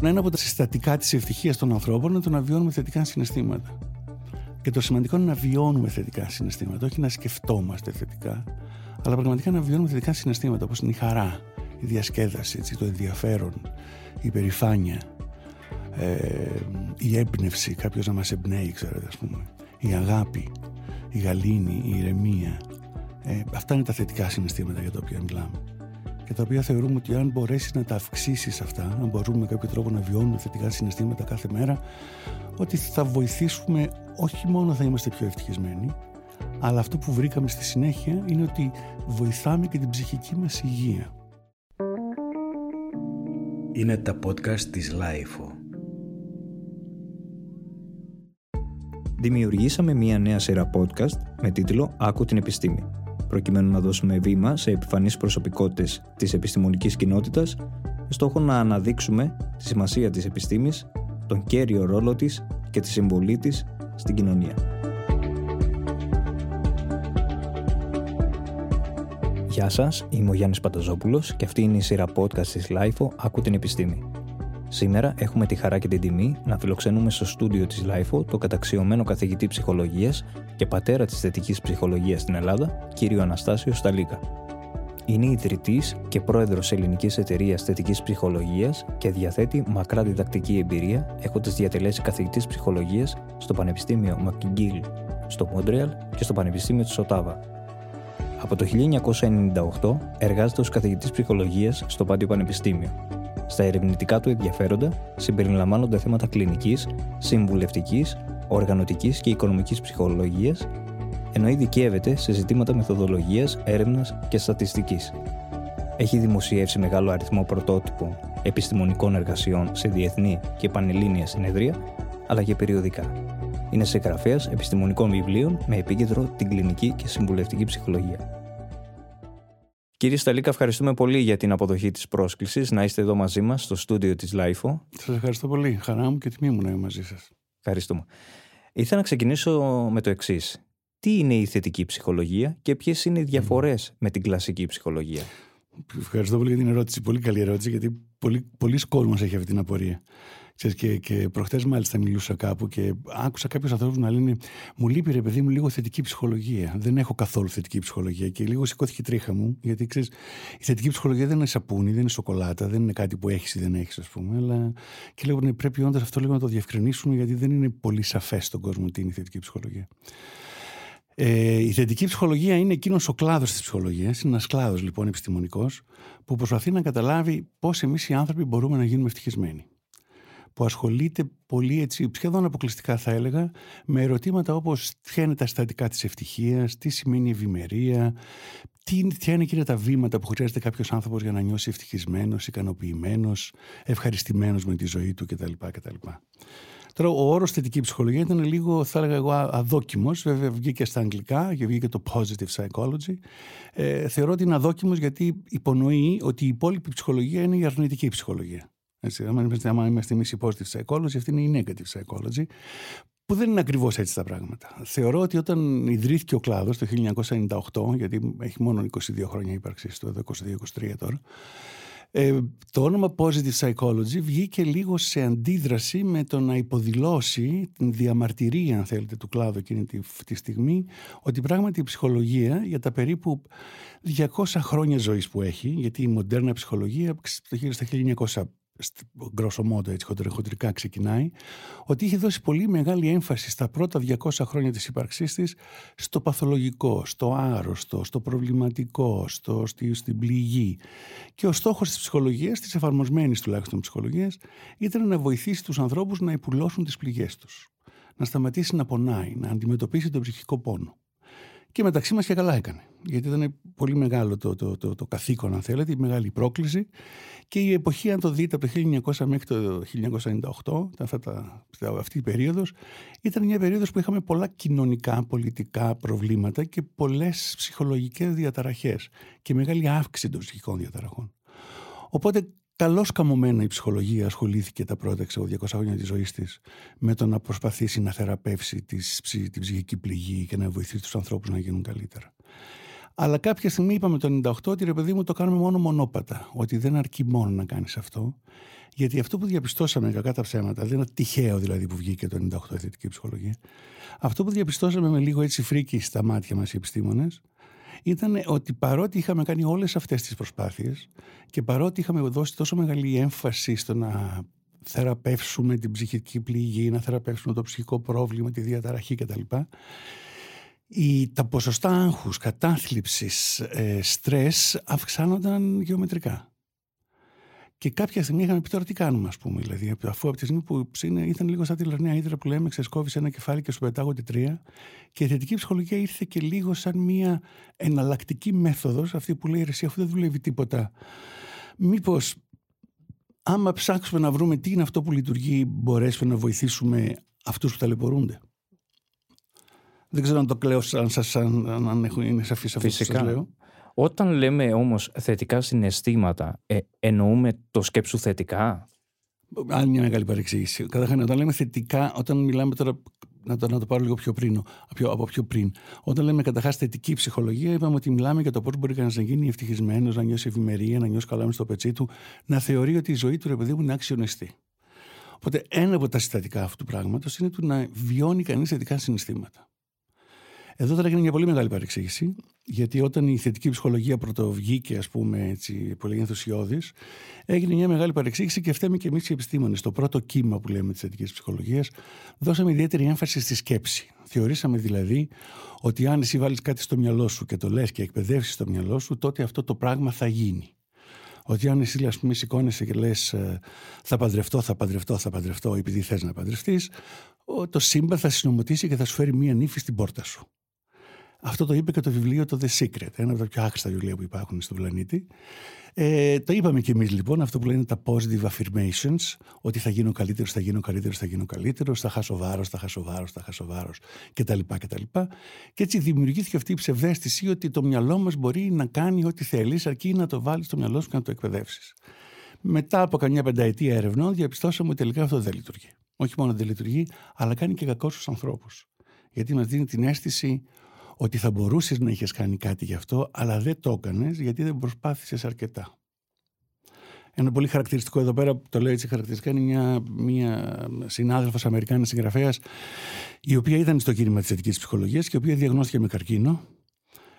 να ένα από τα συστατικά της ευτυχίας των ανθρώπων είναι το να βιώνουμε θετικά συναισθήματα. Και το σημαντικό είναι να βιώνουμε θετικά συναισθήματα, όχι να σκεφτόμαστε θετικά, αλλά πραγματικά να βιώνουμε θετικά συναισθήματα όπως είναι η χαρά, η διασκέδαση, έτσι, το ενδιαφέρον, η υπερηφάνεια, ε, η έμπνευση, κάποιος να μας εμπνέει, ξέρετε, ας πούμε, η αγάπη, η γαλήνη, η ηρεμία. Ε, αυτά είναι τα θετικά συναισθήματα για τα οποία μιλάμε και τα οποία θεωρούμε ότι αν μπορέσεις να τα αυξήσεις αυτά, αν μπορούμε με κάποιο τρόπο να βιώνουμε θετικά συναισθήματα κάθε μέρα, ότι θα βοηθήσουμε, όχι μόνο θα είμαστε πιο ευτυχισμένοι, αλλά αυτό που βρήκαμε στη συνέχεια είναι ότι βοηθάμε και την ψυχική μας υγεία. Είναι τα podcast της LIFO. Δημιουργήσαμε μία νέα σειρά podcast με τίτλο «Άκου την επιστήμη» προκειμένου να δώσουμε βήμα σε επιφανείς προσωπικότητες της επιστημονικής κοινότητας με στόχο να αναδείξουμε τη σημασία της επιστήμης, τον κέριο ρόλο της και τη συμβολή της στην κοινωνία. Γεια σας, είμαι ο Γιάννης Πανταζόπουλος και αυτή είναι η σειρά podcast της LIFO «Άκου την επιστήμη». Σήμερα έχουμε τη χαρά και την τιμή να φιλοξενούμε στο στούντιο της LIFO το καταξιωμένο καθηγητή ψυχολογίας και πατέρα της θετικής ψυχολογίας στην Ελλάδα, κύριο Αναστάσιο Σταλίκα. Είναι ιδρυτής και πρόεδρος Ελληνικής Εταιρείας Θετικής Ψυχολογίας και διαθέτει μακρά διδακτική εμπειρία, έχοντας διατελέσει καθηγητής ψυχολογίας στο Πανεπιστήμιο McGill στο Μόντρεαλ και στο Πανεπιστήμιο της Οτάβα. Από το 1998 εργάζεται ως καθηγητής ψυχολογίας στο Πάντιο Πανεπιστήμιο στα ερευνητικά του ενδιαφέροντα συμπεριλαμβάνονται θέματα κλινικής, συμβουλευτικής, οργανωτικής και οικονομικής ψυχολογίας, ενώ ειδικεύεται σε ζητήματα μεθοδολογίας, έρευνας και στατιστικής. Έχει δημοσιεύσει μεγάλο αριθμό πρωτότυπων επιστημονικών εργασιών σε διεθνή και πανελλήνια συνεδρία, αλλά και περιοδικά. Είναι συγγραφέας επιστημονικών βιβλίων με επίκεντρο την κλινική και συμβουλευτική ψυχολογία. Κύριε Σταλίκα, ευχαριστούμε πολύ για την αποδοχή της πρόσκλησης να είστε εδώ μαζί μας στο στούντιο της LIFO. Σας ευχαριστώ πολύ. Χαρά μου και τιμή μου να είμαι μαζί σας. Ευχαριστούμε. Ήθελα να ξεκινήσω με το εξής. Τι είναι η θετική ψυχολογία και ποιες είναι οι διαφορές με την κλασική ψυχολογία; Ευχαριστώ πολύ για την ερώτηση. Πολύ καλή ερώτηση, γιατί πολλοί κόσμος έχει αυτή την απορία. Ξέρεις, και, και προχτές μάλιστα μιλούσα κάπου και άκουσα κάποιους ανθρώπους να λένε Μου λείπει ρε παιδί μου λίγο θετική ψυχολογία. Δεν έχω καθόλου θετική ψυχολογία. Και λίγο σηκώθηκε η τρίχα μου, γιατί ξέρεις, η θετική ψυχολογία δεν είναι σαπούνι, δεν είναι σοκολάτα, δεν είναι κάτι που έχεις ή δεν έχεις, ας πούμε. Αλλά... Και λέω ναι, πρέπει όντως αυτό λίγο να το διευκρινίσουμε, γιατί δεν είναι πολύ σαφές στον κόσμο τι είναι η θετική ψυχολογία. Ε, η θετική ψυχολογία είναι εκείνος ο κλάδος της ψυχολογίας. Είναι ένας κλάδος λοιπόν επιστημονικός που προσπαθεί να καταλάβει πώς εμείς οι άνθρωποι μπορούμε να γίνουμε ευτυχισμένοι που ασχολείται πολύ έτσι, σχεδόν αποκλειστικά θα έλεγα, με ερωτήματα όπως ποια είναι τα στατικά της ευτυχίας, τι σημαίνει ευημερία, τι, ποια είναι εκείνα τα βήματα που χρειάζεται κάποιος άνθρωπος για να νιώσει ευτυχισμένος, ικανοποιημένος, ευχαριστημένος με τη ζωή του κτλ. κτλ. Τώρα, ο όρος θετική ψυχολογία ήταν λίγο, θα έλεγα εγώ, αδόκιμος. Βέβαια, βγήκε στα αγγλικά και βγήκε το positive psychology. Ε, θεωρώ ότι είναι αδόκιμος γιατί υπονοεί ότι η υπόλοιπη ψυχολογία είναι η αρνητική ψυχολογία. Έτσι, άμα είμαστε, άμα είμαστε εμείς positive psychology, αυτή είναι η negative psychology, που δεν είναι ακριβώς έτσι τα πράγματα. Θεωρώ ότι όταν ιδρύθηκε ο κλάδος το 1998, γιατί έχει μόνο 22 χρόνια ύπαρξη, το 22-23 τώρα, ε, το όνομα Positive Psychology βγήκε λίγο σε αντίδραση με το να υποδηλώσει την διαμαρτυρία, αν θέλετε, του κλάδου εκείνη τη, τη στιγμή, ότι πράγματι η ψυχολογία για τα περίπου 200 χρόνια ζωής που έχει, γιατί η μοντέρνα ψυχολογία στα 1900 γκρόσο μόντο έτσι χοντρικά ξεκινάει, ότι είχε δώσει πολύ μεγάλη έμφαση στα πρώτα 200 χρόνια της ύπαρξής της στο παθολογικό, στο άρρωστο, στο προβληματικό, στο, στη, στην πληγή. Και ο στόχος της ψυχολογίας, της εφαρμοσμένης τουλάχιστον ψυχολογίας, ήταν να βοηθήσει τους ανθρώπους να υπουλώσουν τις πληγές τους. Να σταματήσει να πονάει, να αντιμετωπίσει τον ψυχικό πόνο. Και μεταξύ μας και καλά έκανε. Γιατί ήταν πολύ μεγάλο το, το, το, το καθήκον, αν θέλετε, η μεγάλη πρόκληση. Και η εποχή, αν το δείτε, από το 1900 μέχρι το 1998, αυτά τα, αυτή η περίοδος, ήταν μια περίοδος που είχαμε πολλά κοινωνικά, πολιτικά προβλήματα και πολλές ψυχολογικές διαταραχές. Και μεγάλη αύξηση των ψυχικών διαταραχών. Οπότε Καλώς καμωμένα η ψυχολογία ασχολήθηκε τα πρώτα 200 χρόνια της ζωής της με το να προσπαθήσει να θεραπεύσει την ψυχική πληγή και να βοηθήσει τους ανθρώπους να γίνουν καλύτερα. Αλλά κάποια στιγμή είπαμε το 98 ότι ρε παιδί μου το κάνουμε μόνο μονόπατα. Ότι δεν αρκεί μόνο να κάνεις αυτό. Γιατί αυτό που διαπιστώσαμε κακά τα ψέματα, δεν είναι τυχαίο δηλαδή που βγήκε το 98 η θετική ψυχολογία. Αυτό που διαπιστώσαμε με λίγο έτσι φρίκι στα μάτια μας οι επιστήμονες, ήταν ότι παρότι είχαμε κάνει όλες αυτές τις προσπάθειες και παρότι είχαμε δώσει τόσο μεγάλη έμφαση στο να θεραπεύσουμε την ψυχική πληγή, να θεραπεύσουμε το ψυχικό πρόβλημα, τη διαταραχή κτλ. Η, τα ποσοστά άγχους, κατάθλιψης, ε, στρες αυξάνονταν γεωμετρικά. Και κάποια στιγμή είχαμε πει τώρα τι κάνουμε, ας πούμε. Δηλαδή, αφού από τη στιγμή που ψήνε, ήταν λίγο σαν τη λαρνέα ύδρα που λέμε, ξεσκόβει ένα κεφάλι και σου πετάγονται τρία. Και η θετική ψυχολογία ήρθε και λίγο σαν μια εναλλακτική μέθοδος, αυτή που λέει εσύ, αφού δεν δουλεύει τίποτα. Μήπως, άμα ψάξουμε να βρούμε τι είναι αυτό που λειτουργεί, μπορέσουμε να βοηθήσουμε αυτούς που ταλαιπωρούνται. Δεν ξέρω αν το κλαίω σαν, σαν, αν είναι σαφή αυτό που σας λέω. Όταν λέμε όμως θετικά συναισθήματα, ε, εννοούμε το σκέψου θετικά; Άλλη μια μεγάλη παρεξήγηση. Καταρχά, όταν λέμε θετικά, όταν μιλάμε τώρα. Να το, να το πάρω λίγο πιο πριν, πιο, από πιο πριν. Όταν λέμε καταρχάς θετική ψυχολογία, είπαμε ότι μιλάμε για το πώς μπορεί κανεί να γίνει ευτυχισμένος, να νιώσει ευημερία, να νιώσει καλά μες στο πετσί του, να θεωρεί ότι η ζωή του ρε παιδί μου είναι αξιονεστή. Οπότε, ένα από τα συστατικά αυτού του πράγματος είναι του να βιώνει κανείς θετικά συναισθήματα. Εδώ τώρα έγινε μια πολύ μεγάλη παρεξήγηση, γιατί όταν η θετική ψυχολογία πρωτοβγήκε, ας πούμε, έτσι, πολύ ενθουσιώδης, έγινε μια μεγάλη παρεξήγηση και φταίμε και εμείς οι επιστήμονες. Το πρώτο κύμα που λέμε της θετικής ψυχολογίας, δώσαμε ιδιαίτερη έμφαση στη σκέψη. Θεωρήσαμε δηλαδή ότι αν εσύ βάλεις κάτι στο μυαλό σου και το λες και εκπαιδεύσεις το μυαλό σου, τότε αυτό το πράγμα θα γίνει. Ότι αν εσύ, ας πούμε, σηκώνεσαι και λες, ε, θα παντρευτώ, θα παντρευτώ, θα παντρευτώ, επειδή θες να παντρευτείς, το σύμπαν θα συνομωτήσει και θα σου φέρει μία νύφη στην πόρτα σου. Αυτό το είπε και το βιβλίο το The Secret, ένα από τα πιο άχρηστα βιβλία που υπάρχουν στον πλανήτη. Ε, το είπαμε κι εμείς λοιπόν, αυτό που λένε τα positive affirmations, ότι θα γίνω καλύτερος, θα γίνω καλύτερος, θα γίνω καλύτερος, θα χάσω βάρος, θα χάσω βάρος, θα χάσω βάρος κτλ. κτλ. Και έτσι δημιουργήθηκε αυτή η ψευδέστηση ότι το μυαλό μας μπορεί να κάνει ό,τι θέλεις, αρκεί να το βάλεις στο μυαλό σου και να το εκπαιδεύσεις. Μετά από καμιά πενταετία ερευνών, διαπιστώσαμε ότι τελικά αυτό δεν λειτουργεί. Όχι μόνο δεν λειτουργεί, αλλά κάνει και κακό στους ανθρώπους. Γιατί μας δίνει την αίσθηση ότι θα μπορούσες να είχες κάνει κάτι γι' αυτό, αλλά δεν το έκανες γιατί δεν προσπάθησες αρκετά. Ένα πολύ χαρακτηριστικό εδώ πέρα, το λέω έτσι χαρακτηριστικά, είναι μια, μια συνάδελφος Αμερικάνης συγγραφέας, η οποία ήταν στο κίνημα της θετικής ψυχολογίας και η οποία διαγνώστηκε με καρκίνο.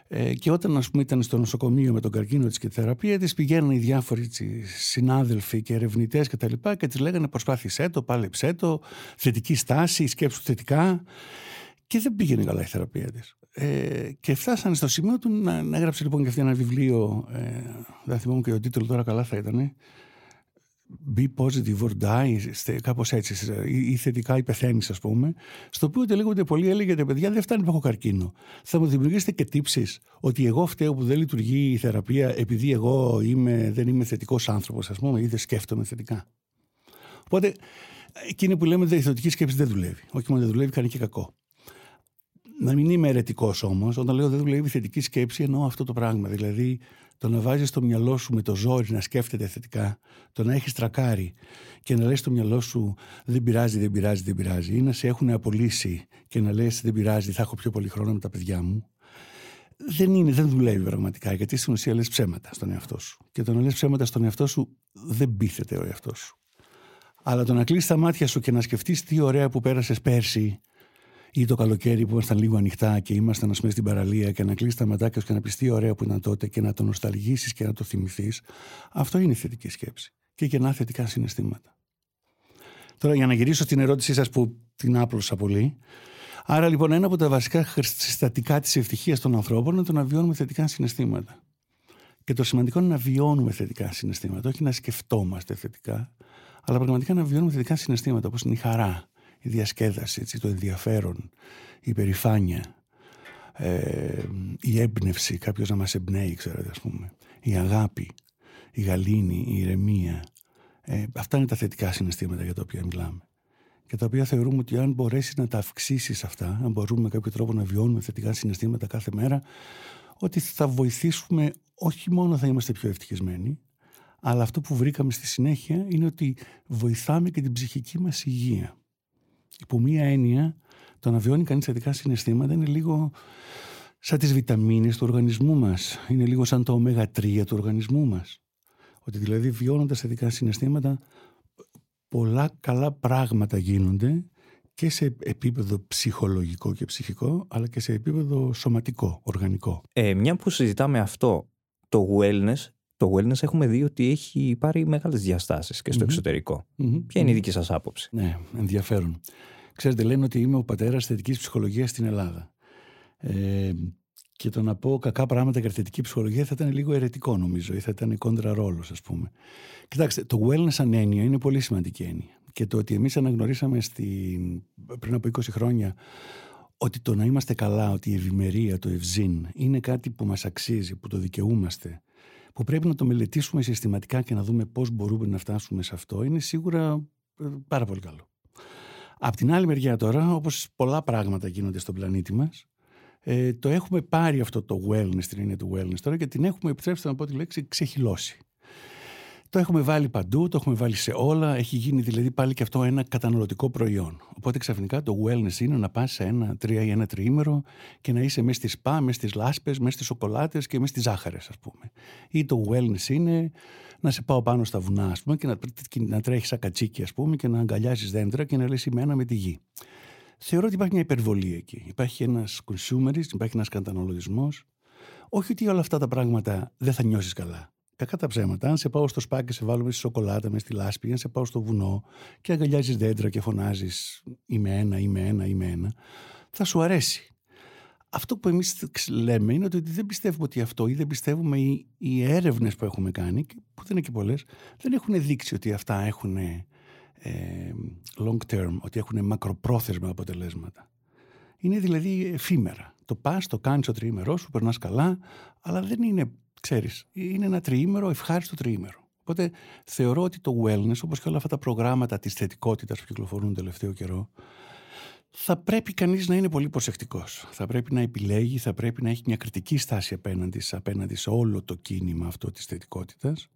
Ε, και όταν ας πούμε, ήταν στο νοσοκομείο με τον καρκίνο της και τη θεραπεία της, πηγαίνουν οι διάφοροι συνάδελφοι και ερευνητές και τα λοιπά και της λέγανε προσπάθησέ το, πάλεψέ το, θετική στάση, σκέψου θετικά. Και δεν πήγαινε καλά η θεραπεία της. Ε, και φτάσανε στο σημείο του να, να έγραψε λοιπόν και αυτή ένα βιβλίο. Ε, δεν θυμάμαι και το τίτλο τώρα καλά θα ήταν. Be positive or die, κάπως έτσι, ή, ή θετικά ή πεθαίνεις, ας πούμε. Στο οποίο τελείγονται πολύ, έλεγε παιδιά, δεν φτάνει που έχω καρκίνο. Θα μου δημιουργήσετε και τύψεις ότι εγώ φταίω που δεν λειτουργεί η θεραπεία επειδή εγώ είμαι, δεν είμαι θετικός άνθρωπος, ας πούμε, ή δεν σκέφτομαι θετικά. Οπότε, εκείνη που λέμε η θετική σκέψη δεν δουλεύει. Όχι μόνο δεν δουλεύει, κάνει και κακό. Να μην είμαι αιρετικός όμως. Όταν λέω δεν δουλεύει θετική σκέψη, εννοώ αυτό το πράγμα. Δηλαδή, το να βάζεις το μυαλό σου με το ζόρι να σκέφτεται θετικά, το να έχεις τρακάρει και να λες στο μυαλό σου δεν πειράζει, δεν πειράζει, δεν πειράζει, ή να σε έχουν απολύσει και να λες δεν πειράζει, θα έχω πιο πολύ χρόνο με τα παιδιά μου. Δεν είναι, δεν δουλεύει πραγματικά, γιατί στην ουσία λες ψέματα στον εαυτό σου. Και το να λες ψέματα στον εαυτό σου δεν πείθεται ο εαυτός σου. Αλλά το να κλείσει τα μάτια σου και να σκεφτείς τι ωραία που πέρασες πέρσι ή το καλοκαίρι που ήμασταν λίγο ανοιχτά και ήμασταν ας πούμε στην παραλία και να κλείσει τα ματάκια σου και να πεις τι ωραία που ήταν τότε και να το νοσταλγήσεις και να το θυμηθείς, αυτό είναι η θετική σκέψη. Και γεννά θετικά συναισθήματα. Τώρα για να γυρίσω στην ερώτησή σας που την άπλωσα πολύ. Άρα λοιπόν ένα από τα βασικά συστατικά της ευτυχίας των ανθρώπων είναι το να βιώνουμε θετικά συναισθήματα. Και το σημαντικό είναι να βιώνουμε θετικά συναισθήματα, όχι να σκεφτόμαστε θετικά, αλλά πραγματικά να βιώνουμε θετικά συναισθήματα, όπως είναι η χαρά, η διασκέδαση, έτσι, το ενδιαφέρον, η περηφάνεια, ε, η έμπνευση, κάποιος να μας εμπνέει, ξέρετε, ας πούμε, η αγάπη, η γαλήνη, η ηρεμία. Ε, αυτά είναι τα θετικά συναισθήματα για τα οποία μιλάμε. Και τα οποία θεωρούμε ότι αν μπορέσεις να τα αυξήσεις αυτά, αν μπορούμε με κάποιο τρόπο να βιώνουμε θετικά συναισθήματα κάθε μέρα, ότι θα βοηθήσουμε, όχι μόνο θα είμαστε πιο ευτυχισμένοι, αλλά αυτό που βρήκαμε στη συνέχεια είναι ότι βοηθάμε και την ψυχική μας υγεία υπό μία έννοια, το να βιώνει κανείς θετικά συναισθήματα είναι λίγο σαν τις βιταμίνες του οργανισμού μας. Είναι λίγο σαν το ω3 του οργανισμού μας. Ότι δηλαδή βιώνοντας θετικά συναισθήματα πολλά καλά πράγματα γίνονται και σε επίπεδο ψυχολογικό και ψυχικό αλλά και σε επίπεδο σωματικό, οργανικό. Ε, μια που συζητάμε αυτό, το wellness, το wellness έχουμε δει ότι έχει πάρει μεγάλες διαστάσεις και στο εξωτερικο Ποια είναι η δική σας άποψη; Ναι, ενδιαφέρον. Ξέρετε, λένε ότι είμαι ο πατέρας θετικής ψυχολογίας στην Ελλάδα. Ε, και το να πω κακά πράγματα για θετική ψυχολογία θα ήταν λίγο ερετικό νομίζω ή θα ήταν κόντρα ρόλος, ας πούμε. Κοιτάξτε, το wellness σαν έννοια είναι πολύ σημαντική έννοια. Και το ότι εμείς αναγνωρίσαμε στην, πριν από 20 χρόνια ότι το να είμαστε καλά, ότι η ευημερία, το ευζήν είναι κάτι που μας αξίζει, που το δικαιούμαστε, που πρέπει να το μελετήσουμε συστηματικά και να δούμε πώς μπορούμε να φτάσουμε σε αυτό, είναι σίγουρα ε, πάρα πολύ καλό. Απ' την άλλη μεριά τώρα, όπως πολλά πράγματα γίνονται στον πλανήτη μας, ε, το έχουμε πάρει αυτό το wellness, την έννοια του wellness τώρα και την έχουμε, επιτρέψτε να πω τη λέξη, ξεχυλώσει. Το έχουμε βάλει παντού, το έχουμε βάλει σε όλα, έχει γίνει δηλαδή πάλι και αυτό ένα καταναλωτικό προϊόν. Οπότε ξαφνικά το wellness είναι να πας σε ένα τρία ή ένα τριήμερο και να είσαι μέσα στις σπα, μέσα στις λάσπες, μέσα στις σοκολάτες και μέσα στις ζάχαρες ας πούμε. Ή το wellness είναι να σε πάω πάνω στα βουνά ας πούμε και να, να τρέχεις σαν κατσίκι ας πούμε και να αγκαλιάζεις δέντρα και να λες είμαι ένα με τη γη θεωρώ ότι υπάρχει μια υπερβολή εκεί. Υπάρχει ένας consumerist, υπάρχει ένας καταναλωτισμός. Όχι ότι όλα αυτά τα πράγματα δεν θα νιώσεις καλά. Κακά τα ψέματα. Αν σε πάω στο σπάκι και σε βάλω μες στη σοκολάτα, μες στη λάσπη, αν σε πάω στο βουνό και αγκαλιάζεις δέντρα και φωνάζεις Είμαι ένα, είμαι ένα, είμαι ένα, θα σου αρέσει. Αυτό που εμείς λέμε είναι ότι δεν πιστεύουμε ότι αυτό ή δεν πιστεύουμε οι, οι έρευνες που έχουμε κάνει, που δεν είναι και πολλές, δεν έχουν δείξει ότι αυτά έχουν ε, long term, ότι έχουν μακροπρόθεσμα αποτελέσματα. Είναι δηλαδή εφήμερα. Το πας, το κάνεις το τριήμερός σου, περνάς καλά, αλλά δεν είναι, ξέρεις, είναι ένα τριήμερο, ευχάριστο τριήμερο. Οπότε θεωρώ ότι το wellness, όπως και όλα αυτά τα προγράμματα της θετικότητας που κυκλοφορούν τελευταίο καιρό, θα πρέπει κανείς να είναι πολύ προσεκτικός. Θα πρέπει να επιλέγει, θα πρέπει να έχει μια κριτική στάση απέναντι, απέναντι σε όλο το κίνημα αυτό της θετικότητας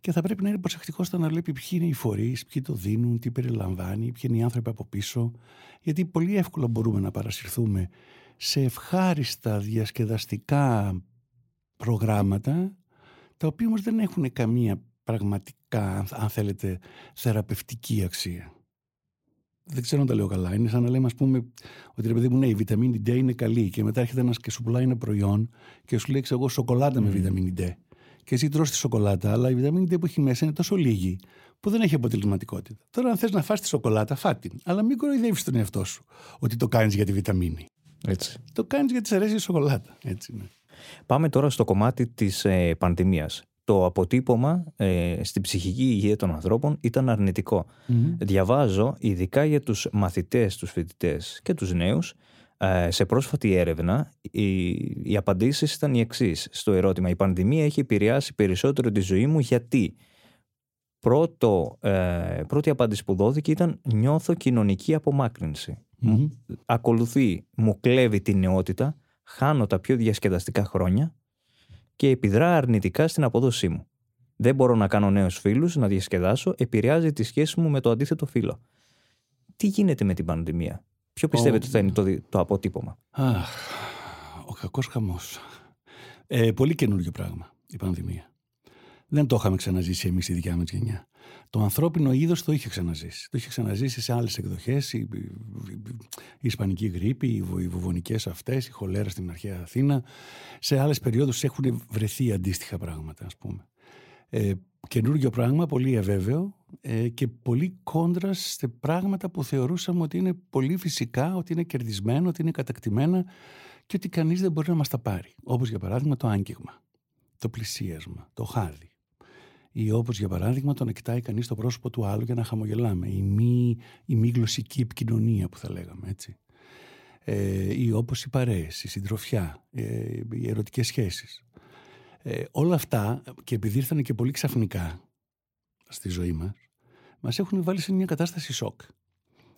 και θα πρέπει να είναι προσεκτικός στο να βλέπει ποιοι είναι οι φορείς, ποιοι το δίνουν, τι περιλαμβάνει, ποιοι είναι οι άνθρωποι από πίσω. Γιατί πολύ εύκολα μπορούμε να παρασυρθούμε σε ευχάριστα διασκεδαστικά προγράμματα, τα οποία όμως δεν έχουν καμία πραγματικά, αν θέλετε, θεραπευτική αξία. Δεν ξέρω αν τα λέω καλά. Είναι σαν να λέμε, ας πούμε, ότι ρε παιδί μου, ναι, η βιταμίνη D είναι καλή και μετά έρχεται ένας και σου πουλάει ένα προϊόν και σου λέει, εγώ, σοκολάτα με βιταμίνη D και εσύ τρως τη σοκολάτα, αλλά η βιταμίνη D που έχει μέσα είναι τόσο λίγη που δεν έχει αποτελεσματικότητα. Τώρα, αν θες να φας τη σοκολάτα, φάτην. Αλλά μην κοροϊδεύεις τον εαυτό σου ότι το κάνεις για τη βιταμίνη. Έτσι. Το κάνεις γιατί σε αρέσει η σοκολάτα. Έτσι, ναι. Πάμε τώρα στο κομμάτι της ε, πανδημίας. Το αποτύπωμα ε, στην ψυχική υγεία των ανθρώπων ήταν αρνητικό. Διαβάζω, ειδικά για τους μαθητές, τους φοιτητές και τους νέους, ε, σε πρόσφατη έρευνα, οι, οι απαντήσεις ήταν οι εξής στο ερώτημα. Η πανδημία έχει επηρεάσει περισσότερο τη ζωή μου γιατί; Πρώτο, ε, πρώτη απάντηση που δόθηκε ήταν νιώθω κοινωνική Ακολουθεί, μου κλέβει τη νεότητα, χάνω τα πιο διασκεδαστικά χρόνια και επιδρά αρνητικά στην απόδοσή μου. Δεν μπορώ να κάνω νέους φίλους, να διασκεδάσω, επηρεάζει τη σχέση μου με το αντίθετο φίλο. Τι γίνεται με την πανδημία, Ποιο πιστεύετε ότι θα είναι το, το αποτύπωμα; Αχ, ο κακός χαμός. Ε, πολύ καινούριο πράγμα η πανδημία. Δεν το είχαμε ξαναζήσει εμείς η δικιά μας γενιά. Το ανθρώπινο είδος το είχε ξαναζήσει. Το είχε ξαναζήσει σε άλλες εκδοχές. Η, η, η, Ισπανική γρήπη, οι, οι βουβονικέ αυτές, η χολέρα στην αρχαία Αθήνα. Σε άλλες περιόδους έχουν βρεθεί αντίστοιχα πράγματα, ας πούμε. Ε, καινούργιο πράγμα, πολύ αβέβαιο ε, και πολύ κόντρα σε πράγματα που θεωρούσαμε ότι είναι πολύ φυσικά, ότι είναι κερδισμένα, ότι είναι κατακτημένα και ότι κανείς δεν μπορεί να μας τα πάρει. Όπως για παράδειγμα το άγγιγμα, το πλησίασμα, το χάδι. Ή όπως για παράδειγμα το να κοιτάει κανείς το πρόσωπο του άλλου για να χαμογελάμε. Η μη, η μη γλωσσική επικοινωνία που θα λέγαμε έτσι. Ε, ή όπως οι παρέες, η συντροφιά, ε, οι ερωτικές σχέσεις. Ε, όλα αυτά και επειδή ήρθαν και πολύ ξαφνικά στη ζωή μας, μας έχουν βάλει σε μια κατάσταση σοκ.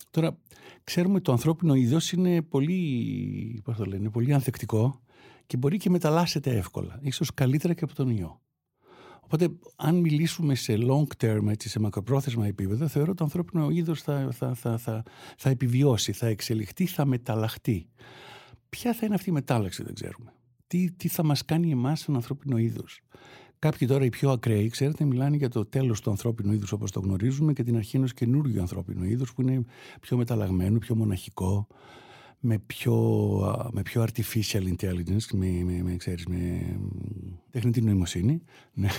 Τώρα, ξέρουμε ότι το ανθρώπινο είδος είναι πολύ, πώς το λένε, πολύ ανθεκτικό και μπορεί και μεταλλάσσεται εύκολα, ίσως καλύτερα και από τον ιό. Οπότε, αν μιλήσουμε σε long term, έτσι, σε μακροπρόθεσμα επίπεδο, θεωρώ ότι το ανθρώπινο είδος θα, θα, θα, θα, θα επιβιώσει, θα εξελιχθεί, θα μεταλλαχτεί. ποια θα είναι αυτή η μετάλλαξη, δεν ξέρουμε. Τι, τι θα μας κάνει εμάς σαν ανθρώπινο είδος. Κάποιοι τώρα οι πιο ακραίοι, ξέρετε, μιλάνε για το τέλος του ανθρώπινου είδους όπως το γνωρίζουμε και την αρχή ενός καινούργιου ανθρώπινου είδους που είναι πιο μεταλλαγμένο, πιο μοναχικό, με πιο, με πιο artificial intelligence, με, με, με, ξέρεις, με τεχνητή νοημοσύνη, ναι,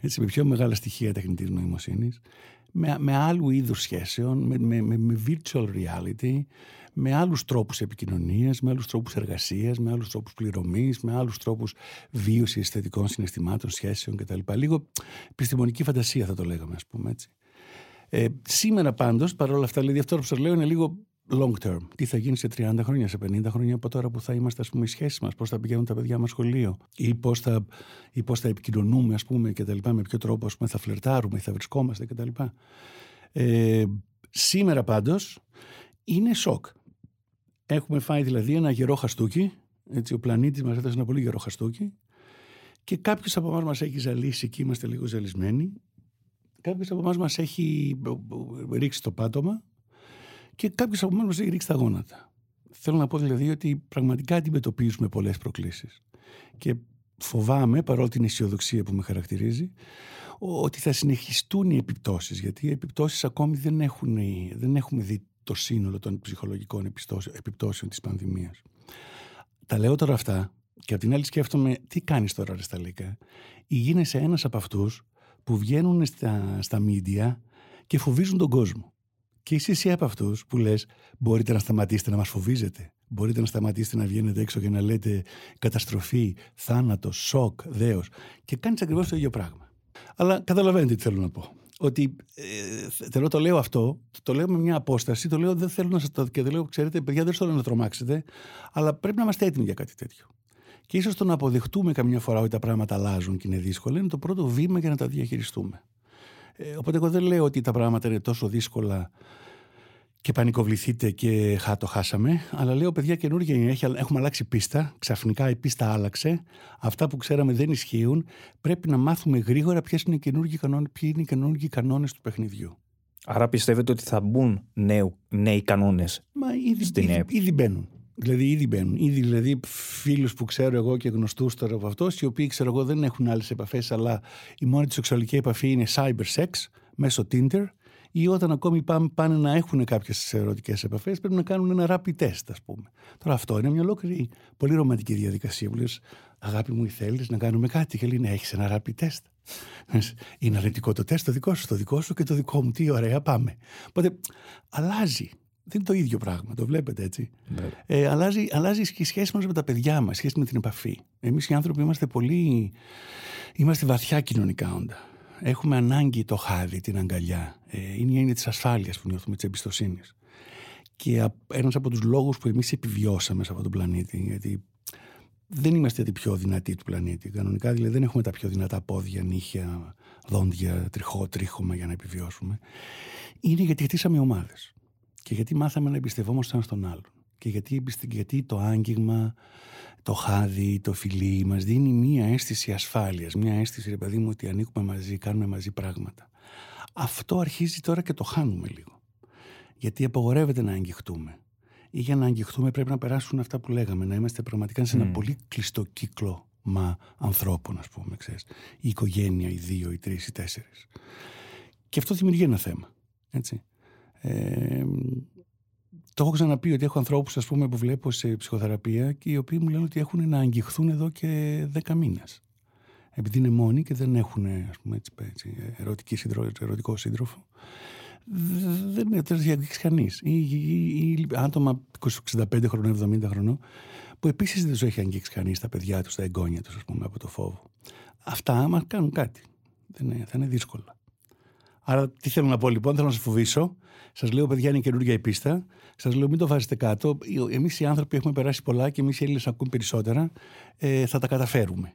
έτσι, με πιο μεγάλα στοιχεία τεχνητής νοημοσύνης, με, με άλλου είδους σχέσεων, με, με, με virtual reality, με άλλους τρόπους επικοινωνίας, με άλλους τρόπους εργασίας, με άλλους τρόπους πληρωμής, με άλλους τρόπους βίωσης αισθητικών συναισθημάτων, σχέσεων κτλ. Λίγο επιστημονική φαντασία θα το λέγαμε, ας πούμε έτσι. Ε, σήμερα πάντως, παρόλα αυτά, δηλαδή αυτό που σας λέω είναι λίγο long term. Τι θα γίνει σε 30 χρόνια, σε 50 χρόνια από τώρα που θα είμαστε, ας πούμε, οι σχέσεις μας, πώς θα πηγαίνουν τα παιδιά μας σχολείο, ή πώς θα, ή πώς θα επικοινωνούμε, ας πούμε, και τα λοιπά, με ποιο τρόπο ας πούμε, θα φλερτάρουμε, θα βρισκόμαστε κτλ. Ε, σήμερα πάντως είναι σοκ. Έχουμε φάει δηλαδή ένα γερό χαστούκι. Έτσι, ο πλανήτης μας έδωσε ένα πολύ γερό χαστούκι. Και κάποιος από εμάς μας έχει ζαλίσει και είμαστε λίγο ζαλισμένοι. Κάποιος από εμάς μας έχει ρίξει το πάτωμα και κάποιος από εμά μας έχει ρίξει τα γόνατα. Θέλω να πω δηλαδή ότι πραγματικά αντιμετωπίζουμε πολλές προκλήσεις. Και φοβάμαι, παρόλο την αισιοδοξία που με χαρακτηρίζει, ότι θα συνεχιστούν οι επιπτώσεις. Γιατί οι επιπτώσεις ακόμη δεν, έχουν, δεν έχουμε δει το σύνολο των ψυχολογικών επιπτώσεων της πανδημίας. Τα λέω τώρα αυτά και από την άλλη σκέφτομαι τι κάνεις τώρα ρε Σταλίκα; Ή γίνεσαι ένας από αυτούς που βγαίνουν στα, στα media και φοβίζουν τον κόσμο. Και είσαι εσύ από αυτούς που λες: Μπορείτε να σταματήσετε να μας φοβίζετε. Μπορείτε να σταματήσετε να βγαίνετε έξω και να λέτε καταστροφή, θάνατο, σοκ, δέος. Και κάνεις ακριβώς το ίδιο πράγμα. Αλλά καταλαβαίνετε τι θέλω να πω ότι ε, το λέω αυτό, το λέω με μια απόσταση, το λέω δεν θέλω να σας το. και το λέω, ξέρετε, παιδιά, δεν θέλω να τρομάξετε, αλλά πρέπει να είμαστε έτοιμοι για κάτι τέτοιο. Και ίσως το να αποδεχτούμε καμιά φορά ότι τα πράγματα αλλάζουν και είναι δύσκολα είναι το πρώτο βήμα για να τα διαχειριστούμε. Ε, οπότε εγώ δεν λέω ότι τα πράγματα είναι τόσο δύσκολα και πανικοβληθείτε και χά, το χάσαμε. Αλλά λέω, παιδιά, καινούργια είναι. Έχουμε αλλάξει πίστα. Ξαφνικά η πίστα άλλαξε. Αυτά που ξέραμε δεν ισχύουν. Πρέπει να μάθουμε γρήγορα ποιες είναι οι καινούργιοι κανόνες οι καινούργιοι κανόνες του παιχνιδιού. Άρα πιστεύετε ότι θα μπουν νέου, νέοι κανόνες στην ήδη, ήδη μπαίνουν. Δηλαδή, ήδη μπαίνουν. Ήδη, δηλαδή, φίλους που ξέρω εγώ και γνωστούς τώρα από αυτό, οι οποίοι ξέρω εγώ δεν έχουν άλλες επαφές, αλλά η μόνη τους σεξουαλική επαφή είναι cyber sex μέσω Tinder ή όταν ακόμη πάνε, πάνε να έχουν κάποιες ερωτικές επαφές, πρέπει να κάνουν ένα rapid test, ας πούμε. Τώρα αυτό είναι μια ολόκληρη πολύ ρομαντική διαδικασία που λες, Αγάπη μου, θέλεις να κάνουμε κάτι. Και λέει, Ναι, έχεις ένα rapid test. Είναι αρνητικό το τεστ, το δικό σου, το δικό σου και το δικό μου. Τι ωραία, πάμε. Οπότε αλλάζει. Δεν είναι το ίδιο πράγμα, το βλέπετε έτσι. Ναι. Ε, αλλάζει, αλλάζει και η σχέση μας με τα παιδιά μας, σχέση με την επαφή. Εμείς οι άνθρωποι είμαστε πολύ. Είμαστε βαθιά κοινωνικά όντα έχουμε ανάγκη το χάδι, την αγκαλιά. Ε, είναι η έννοια της ασφάλειας που νιώθουμε, της εμπιστοσύνης. Και ένας από τους λόγους που εμείς επιβιώσαμε σε αυτόν τον πλανήτη, γιατί δεν είμαστε οι πιο δυνατοί του πλανήτη. Κανονικά δηλαδή δεν έχουμε τα πιο δυνατά πόδια, νύχια, δόντια, τριχό, τρίχωμα για να επιβιώσουμε. Είναι γιατί χτίσαμε ομάδες. Και γιατί μάθαμε να εμπιστευόμαστε ένα στον άλλον. Και γιατί, γιατί το άγγιγμα, το χάδι, το φιλί μας δίνει μία αίσθηση ασφάλειας, μία αίσθηση ρε παιδί μου ότι ανήκουμε μαζί, κάνουμε μαζί πράγματα. Αυτό αρχίζει τώρα και το χάνουμε λίγο. Γιατί απογορεύεται να αγγιχτούμε. Ή για να αγγιχτούμε πρέπει να περάσουν αυτά που λέγαμε, να είμαστε πραγματικά σε ένα πολύ κλειστό κύκλο μα ανθρώπων, ας πούμε, ξέρεις. Η οικογένεια, οι δύο, οι τρεις, οι τέσσερις. Και αυτό δημιουργεί ένα θέμα. Έτσι. Ε, το έχω ξαναπεί ότι έχω ανθρώπους που βλέπω σε ψυχοθεραπεία και οι οποίοι μου λένε ότι έχουν να αγγιχθούν εδώ και δέκα μήνες. Επειδή είναι μόνοι και δεν έχουν ας πούμε, έτσι, έτσι, ερωτική ερωτικό σύντροφο, δεν έχει αγγίξει κανείς. Ή, ή, ή, άτομα 65 χρονών, 70 χρονών, που επίσης δεν τους έχει αγγίξει κανείς τα παιδιά τους, τα εγγόνια τους, ας πούμε, από το φόβο. Αυτά μα κάνουν κάτι. Δεν είναι, θα είναι δύσκολα. Άρα, τι θέλω να πω λοιπόν, θέλω να σα φοβήσω. Σας λέω, παιδιά, είναι καινούργια η πίστα. Σας λέω, μην το βάζετε κάτω. Εμείς οι άνθρωποι έχουμε περάσει πολλά και εμείς οι Έλληνες ακούμε περισσότερα. Ε, θα τα καταφέρουμε.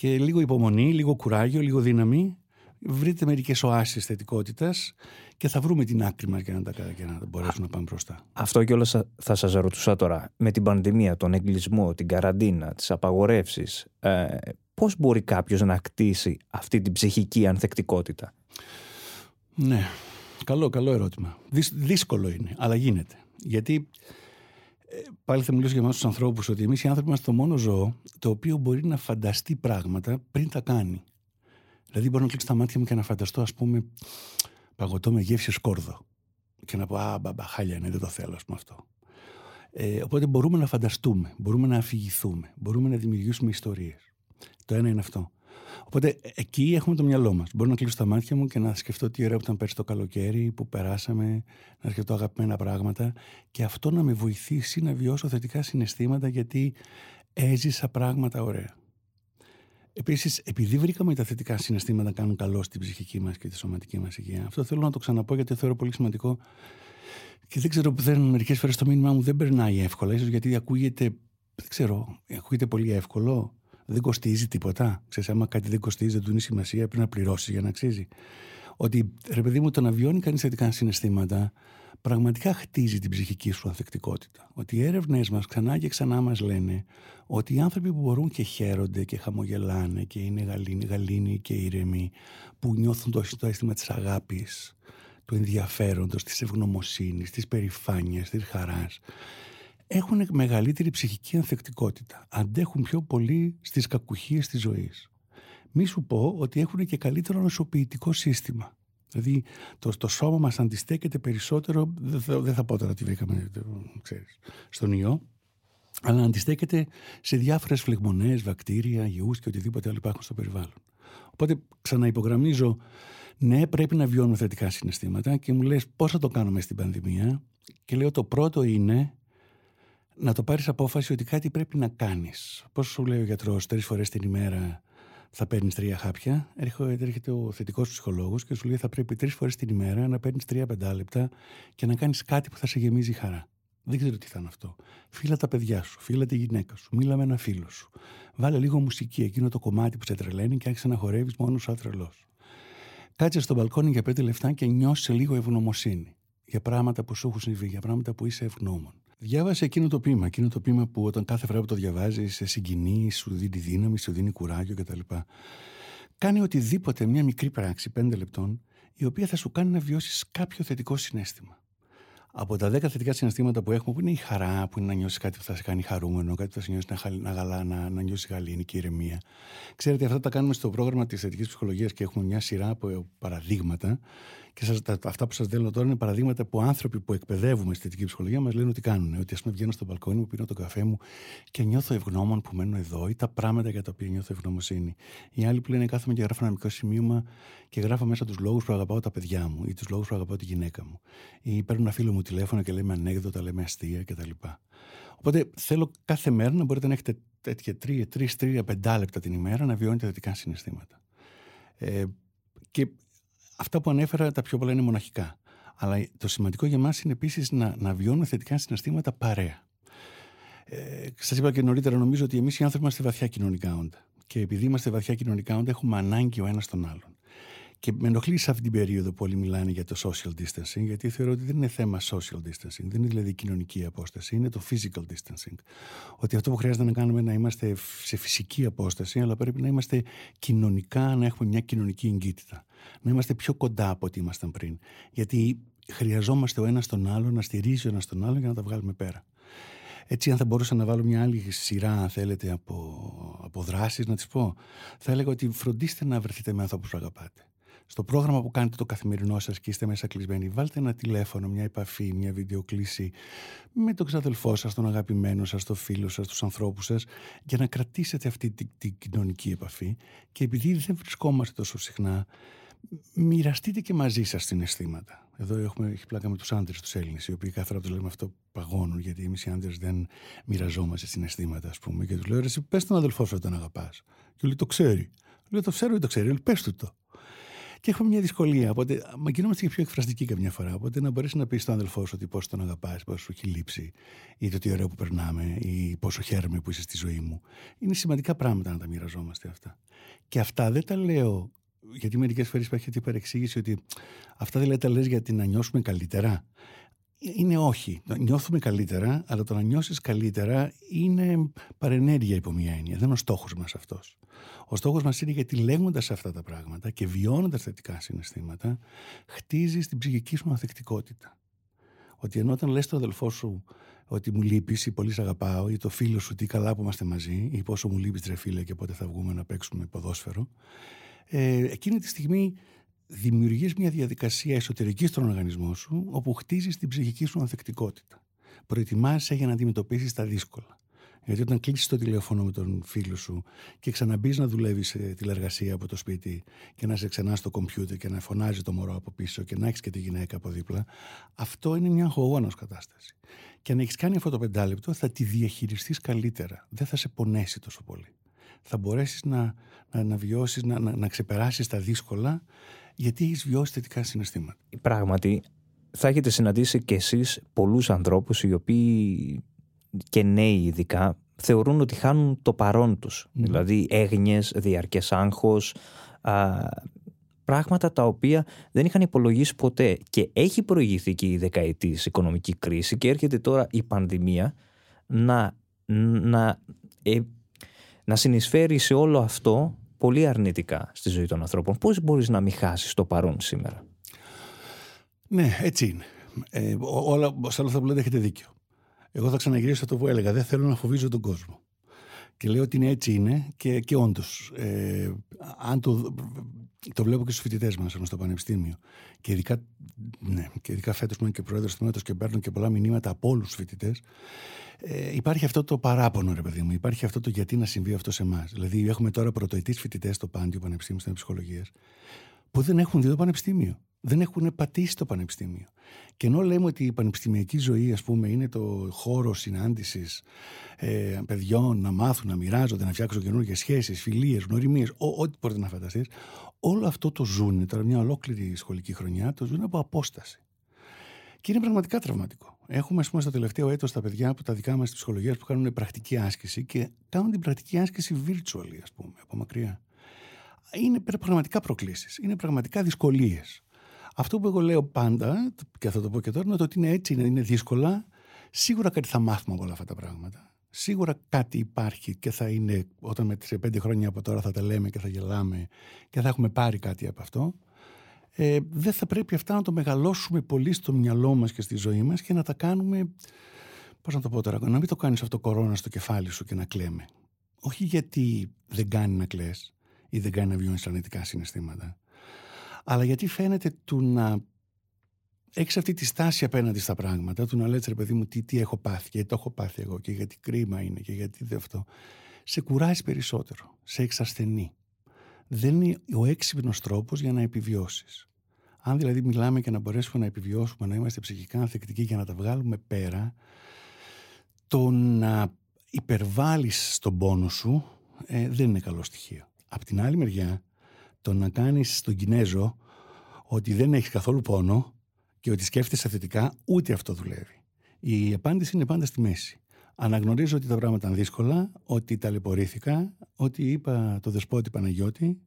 Και λίγο υπομονή, λίγο κουράγιο, λίγο δύναμη. Βρείτε μερικές οάσεις θετικότητας και θα βρούμε την άκρη μας για, να τα, για να μπορέσουμε να πάμε μπροστά. Αυτό κιόλας θα σας ρωτούσα τώρα. Με την πανδημία, τον εγκλισμό, την καραντίνα, τις απαγορεύσεις, ε, πώς μπορεί κάποιος να κτίσει αυτή την ψυχική ανθεκτικότητα; Ναι, καλό, καλό ερώτημα. δύσκολο είναι, αλλά γίνεται. Γιατί Ε, πάλι θα μιλήσω για εμάς τους ανθρώπους ότι εμείς οι άνθρωποι είμαστε το μόνο ζώο το οποίο μπορεί να φανταστεί πράγματα πριν τα κάνει. Δηλαδή, μπορώ να κλείσω τα μάτια μου και να φανταστώ, ας πούμε, παγωτό με γεύση σκόρδο. Και να πω, Α, μπαμπα, χάλια είναι, δεν το θέλω, ας πούμε αυτό. Ε, οπότε μπορούμε να φανταστούμε, μπορούμε να αφηγηθούμε, μπορούμε να δημιουργήσουμε ιστορίες. Το ένα είναι αυτό. Οπότε εκεί έχουμε το μυαλό μας. Μπορώ να κλείσω τα μάτια μου και να σκεφτώ τι ωραία που ήταν πέρσι το καλοκαίρι, που περάσαμε, να σκεφτώ αγαπημένα πράγματα και αυτό να με βοηθήσει να βιώσω θετικά συναισθήματα γιατί έζησα πράγματα ωραία. Επίσης, επειδή βρήκαμε τα θετικά συναισθήματα να κάνουν καλό στην ψυχική μας και τη σωματική μας υγεία, αυτό θέλω να το ξαναπώ γιατί το θεωρώ πολύ σημαντικό και δεν ξέρω που δεν μερικές φορές το μήνυμά μου δεν περνάει εύκολα. ίσως γιατί ακούγεται, δεν ξέρω, ακούγεται πολύ εύκολο δεν κοστίζει τίποτα. Ξέρεις, άμα κάτι δεν κοστίζει, δεν του είναι σημασία, πρέπει να πληρώσεις για να αξίζει. Ότι ρε παιδί μου, το να βιώνει κανείς θετικά συναισθήματα πραγματικά χτίζει την ψυχική σου ανθεκτικότητα. Ότι οι έρευνε μας ξανά και ξανά μας λένε ότι οι άνθρωποι που μπορούν και χαίρονται και χαμογελάνε και είναι γαλήνοι, γαλήνοι και ήρεμοι, που νιώθουν το, το αίσθημα της αγάπης, του ενδιαφέροντος, της ευγνωμοσύνης, της περηφάνειας, της χαράς, έχουν μεγαλύτερη ψυχική ανθεκτικότητα. Αντέχουν πιο πολύ στις κακουχίες της ζωής. Μη σου πω ότι έχουν και καλύτερο νοσοποιητικό σύστημα. Δηλαδή το, το σώμα μας αντιστέκεται περισσότερο, δεν θα, δεν θα πω τώρα τι βρήκαμε ξέρεις, στον ιό, αλλά αντιστέκεται σε διάφορες φλεγμονές, βακτήρια, ιούς και οτιδήποτε άλλο υπάρχουν στο περιβάλλον. Οπότε ξαναυπογραμμίζω, ναι πρέπει να βιώνουμε θετικά συναισθήματα και μου λες πώς θα το κάνουμε στην πανδημία; Και λέω το πρώτο είναι να το πάρεις απόφαση ότι κάτι πρέπει να κάνεις. Πώς σου λέει ο γιατρός, τρεις φορές την ημέρα θα παίρνεις τρία χάπια; Έρχεται ο θετικός ψυχολόγος και σου λέει θα πρέπει τρεις φορές την ημέρα να παίρνεις τρία πεντάλεπτα και να κάνεις κάτι που θα σε γεμίζει χαρά. Δεν ξέρω τι θα είναι αυτό. Φίλα τα παιδιά σου, φίλα τη γυναίκα σου, μίλα με ένα φίλο σου. Βάλε λίγο μουσική, εκείνο το κομμάτι που σε τρελαίνει και άρχισε να χορεύεις μόνος σαν τρελός. Κάτσε στο μπαλκόνι για πέντε λεφτά και νιώσει λίγο ευγνωμοσύνη για πράγματα που σου έχουν συμβεί, για πράγματα που είσαι ευγνώμων. Διάβασε εκείνο το ποίημα. Εκείνο το ποίημα που όταν κάθε φορά που το διαβάζεις, σε συγκινεί, σου δίνει δύναμη, σου δίνει κουράγιο κτλ. Κάνει οτιδήποτε, μια μικρή πράξη, πέντε λεπτών, η οποία θα σου κάνει να βιώσεις κάποιο θετικό συνέστημα από τα δέκα θετικά συναισθήματα που έχουμε, που είναι η χαρά, που είναι να νιώσεις κάτι που θα σε κάνει χαρούμενο, κάτι που θα σε νιώσεις να, να, γαλά, να, να νιώσεις γαλήνη και ηρεμία. Ξέρετε, αυτά τα κάνουμε στο πρόγραμμα της θετικής ψυχολογίας και έχουμε μια σειρά από παραδείγματα. Και σας, τα, αυτά που σας δίνω τώρα είναι παραδείγματα που άνθρωποι που εκπαιδεύουμε στη θετική ψυχολογία μας λένε ότι κάνουν. Ότι ας πούμε βγαίνω στο μπαλκόνι μου, πίνω το καφέ μου και νιώθω ευγνώμων που μένω εδώ ή τα πράγματα για τα οποία νιώθω ευγνωμοσύνη. Οι άλλοι που λένε κάθομαι και γράφω ένα μικρό σημείωμα και γράφω μέσα τους λόγους που αγαπάω τα παιδιά μου ή τους λόγους που αγαπάω τη γυναίκα μου. Ή παίρνω ένα φίλο μου τηλέφωνο και λέμε ανέκδοτα, λέμε αστεία κτλ. Οπότε θέλω κάθε μέρα να μπορείτε να έχετε τέτοια τρία, τρεις, τρία, πεντάλεπτα την ημέρα να βιώνετε θετικά συναισθήματα. Ε, και αυτά που ανέφερα τα πιο πολλά είναι μοναχικά. Αλλά το σημαντικό για μας είναι επίσης να, να βιώνουμε θετικά συναισθήματα παρέα. Ε, Σας είπα και νωρίτερα, νομίζω ότι εμείς οι άνθρωποι είμαστε βαθιά κοινωνικά όντα. Και επειδή είμαστε βαθιά κοινωνικά όντα, έχουμε ανάγκη ο ένας τον άλλον. Και με ενοχλεί σε αυτή την περίοδο που όλοι μιλάνε για το social distancing, γιατί θεωρώ ότι δεν είναι θέμα social distancing, δεν είναι δηλαδή κοινωνική απόσταση, είναι το physical distancing. Ότι αυτό που χρειάζεται να κάνουμε είναι να είμαστε σε φυσική απόσταση, αλλά πρέπει να είμαστε κοινωνικά, να έχουμε μια κοινωνική εγκύτητα. Να είμαστε πιο κοντά από ό,τι ήμασταν πριν. Γιατί χρειαζόμαστε ο ένας τον άλλο να στηρίζει ο ένας τον άλλο για να τα βγάλουμε πέρα. Έτσι, αν θα μπορούσα να βάλω μια άλλη σειρά, αν θέλετε, από, από δράσεις, να τις πω, θα έλεγα ότι φροντίστε να βρεθείτε με ανθρώπους που αγαπάτε στο πρόγραμμα που κάνετε το καθημερινό σας και είστε μέσα κλεισμένοι, βάλτε ένα τηλέφωνο, μια επαφή, μια βιντεοκλήση με τον ξαδελφό σας, τον αγαπημένο σας, τον φίλο σας, τους ανθρώπους σας, για να κρατήσετε αυτή την, την κοινωνική επαφή. Και επειδή δεν βρισκόμαστε τόσο συχνά, μοιραστείτε και μαζί σας συναισθήματα. Εδώ έχουμε, έχει πλάκα με τους άντρες, τους Έλληνες, οι οποίοι κάθε φορά τους λέμε αυτό παγώνουν, γιατί εμείς οι άντρες δεν μοιραζόμαστε συναισθήματα, ας πούμε. Και τους λέω, Εσύ πες τον αδελφό σου όταν αγαπάς. Και λέει, Το ξέρει. Λέω, Το ξέρω ή το ξέρει. Λέει, Πες του το. Και έχουμε μια δυσκολία. Οπότε, μα γινόμαστε και πιο εκφραστικοί καμιά φορά. Οπότε, να μπορέσει να πεις στον αδελφό σου ότι πόσο τον αγαπάς, πόσο σου έχει λείψει, ή το τι ωραίο που περνάμε, ή πόσο χαίρομαι που είσαι στη ζωή μου. Είναι σημαντικά πράγματα να τα μοιραζόμαστε αυτά. Και αυτά δεν τα λέω γιατί μερικές φορές υπάρχει την παρεξήγηση ότι αυτά δηλαδή τα λες γιατί να νιώσουμε καλύτερα είναι όχι. Νιώθουμε καλύτερα, αλλά το να νιώσεις καλύτερα είναι παρενέργεια υπό μία έννοια. Δεν είναι ο στόχος μας αυτός. Ο στόχος μας είναι γιατί λέγοντας αυτά τα πράγματα και βιώνοντας θετικά συναισθήματα, χτίζεις την ψυχική σου ανθεκτικότητα. Ότι ενώ όταν λες στον αδελφό σου ότι μου λείπεις ή πολύ σε αγαπάω ή το φίλο σου τι καλά που είμαστε μαζί ή πόσο μου λείπεις τρε φίλε και πότε θα βγούμε να παίξουμε ποδόσφαιρο. Ε, εκείνη τη στιγμή δημιουργείς μια διαδικασία εσωτερικής στον οργανισμό σου όπου χτίζεις την ψυχική σου ανθεκτικότητα. Προετοιμάζεσαι για να αντιμετωπίσεις τα δύσκολα. Γιατί όταν κλείσει το τηλέφωνο με τον φίλο σου και ξαναμπείς να δουλεύεις σε τηλεργασία από το σπίτι και να σε ξανά στο κομπιούτερ και να φωνάζει το μωρό από πίσω και να έχεις και τη γυναίκα από δίπλα, αυτό είναι μια αγχογόνο κατάσταση. Και αν έχεις κάνει αυτό το πεντάλεπτο, θα τη διαχειριστείς καλύτερα. Δεν θα σε πονέσει τόσο πολύ. Θα μπορέσεις να, να, να βιώσεις, να, να, να ξεπεράσεις τα δύσκολα, γιατί έχεις βιώσει θετικά συναισθήματα. Πράγματι, θα έχετε συναντήσει κι εσείς πολλούς ανθρώπους οι οποίοι και νέοι ειδικά θεωρούν ότι χάνουν το παρόν τους. Δηλαδή έγνοιες, διαρκές άγχος, α, πράγματα τα οποία δεν είχαν υπολογίσει ποτέ. Και έχει προηγηθεί και η δεκαετής οικονομική κρίση και έρχεται τώρα η πανδημία να, να, ε, να συνεισφέρει σε όλο αυτό πολύ αρνητικά στη ζωή των ανθρώπων. Πώς μπορείς να μην χάσεις το παρόν σήμερα; Ναι, έτσι είναι. Ε, όλα, σε όλα αυτά που λέτε έχετε δίκιο. Εγώ θα ξαναγυρίσω αυτό που έλεγα. Δεν θέλω να φοβίζω τον κόσμο. Και λέω ότι είναι έτσι είναι και, και όντως. Ε, αν το, το βλέπω και στους φοιτητές μας στο Πανεπιστήμιο. Και ειδικά, ναι, και ειδικά φέτος που είμαι και πρόεδρος του και παίρνω και πολλά μηνύματα από όλους τους φοιτητές. Ε, υπάρχει αυτό το παράπονο, ρε παιδί μου. Υπάρχει αυτό το γιατί να συμβεί αυτό σε εμάς. Δηλαδή, έχουμε τώρα πρωτοετής φοιτητές στο Πάντιο Πανεπιστήμιο στην Ψυχολογία που δεν έχουν δει το Πανεπιστήμιο δεν έχουν πατήσει το πανεπιστήμιο. Και ενώ λέμε ότι η πανεπιστημιακή ζωή, ας πούμε, είναι το χώρο συνάντησης ε, παιδιών να μάθουν, να μοιράζονται, να φτιάξουν καινούργιες σχέσεις, φιλίες, γνωριμίες, ό,τι μπορείτε να φανταστεί, όλο αυτό το ζουν τώρα, μια ολόκληρη σχολική χρονιά, το ζουν από απόσταση. Και είναι πραγματικά τραυματικό. Έχουμε, ας πούμε, στο τελευταίο έτος τα παιδιά από τα δικά μας τη ψυχολογία που κάνουν πρακτική άσκηση και κάνουν την πρακτική άσκηση virtual, ας πούμε, από μακριά. Είναι πραγματικά προκλήσεις. Είναι πραγματικά δυσκολίες. Αυτό που εγώ λέω πάντα, και θα το πω και τώρα, είναι ότι είναι έτσι, είναι, είναι δύσκολα. Σίγουρα κάτι θα μάθουμε από όλα αυτά τα πράγματα. Σίγουρα κάτι υπάρχει και θα είναι, όταν σε πέντε χρόνια από τώρα θα τα λέμε και θα γελάμε και θα έχουμε πάρει κάτι από αυτό. Ε, δεν θα πρέπει αυτά να το μεγαλώσουμε πολύ στο μυαλό μας και στη ζωή μας και να τα κάνουμε, πώς να το πω τώρα, να μην το κάνεις αυτό κορώνα στο κεφάλι σου και να κλαίμε. Όχι γιατί δεν κάνει να κλαις ή δεν κάνει να βιώνεις αρνητικά συναισθήματα αλλά γιατί φαίνεται του να έχεις αυτή τη στάση απέναντι στα πράγματα, του να λες ρε παιδί μου τι, τι έχω πάθει και το έχω πάθει εγώ και γιατί κρίμα είναι και γιατί δεν αυτό. Σε κουράζει περισσότερο, σε εξασθενεί. Δεν είναι ο έξυπνος τρόπος για να επιβιώσεις. Αν δηλαδή μιλάμε και να μπορέσουμε να επιβιώσουμε, να είμαστε ψυχικά ανθεκτικοί για να τα βγάλουμε πέρα, το να υπερβάλλεις στον πόνο σου ε, δεν είναι καλό στοιχείο. Απ' την άλλη μεριά, το να κάνεις στον Κινέζο ότι δεν έχεις καθόλου πόνο και ότι σκέφτεσαι θετικά, ούτε αυτό δουλεύει. Η απάντηση είναι πάντα στη μέση. Αναγνωρίζω ότι τα πράγματα ήταν δύσκολα, ότι ταλαιπωρήθηκα, ότι είπα το δεσπότη Παναγιώτη,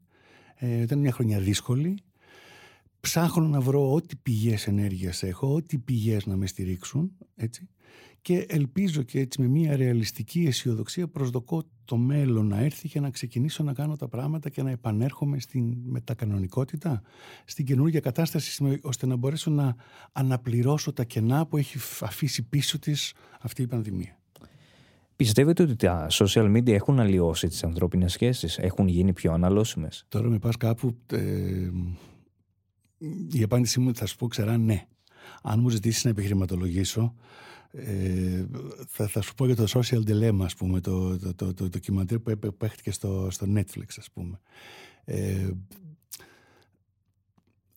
ε, ήταν μια χρονιά δύσκολη. Ψάχνω να βρω ό,τι πηγές ενέργειας έχω, ό,τι πηγές να με στηρίξουν, έτσι και ελπίζω και έτσι με μια ρεαλιστική αισιοδοξία προσδοκώ το μέλλον να έρθει και να ξεκινήσω να κάνω τα πράγματα και να επανέρχομαι στην μετακανονικότητα, στην καινούργια κατάσταση ώστε να μπορέσω να αναπληρώσω τα κενά που έχει αφήσει πίσω της αυτή η πανδημία. Πιστεύετε ότι τα social media έχουν αλλοιώσει τις ανθρώπινες σχέσεις, έχουν γίνει πιο αναλώσιμες; Τώρα με πας κάπου, ε, η απάντησή μου θα σου πω ξερά ναι. Αν μου ζητήσεις να επιχειρηματολογήσω, ε, θα, θα σου πω για το Social Dilemma, ας πούμε, το, το, το, το, το που παίχτηκε στο, στο Netflix, ας πούμε. Ε,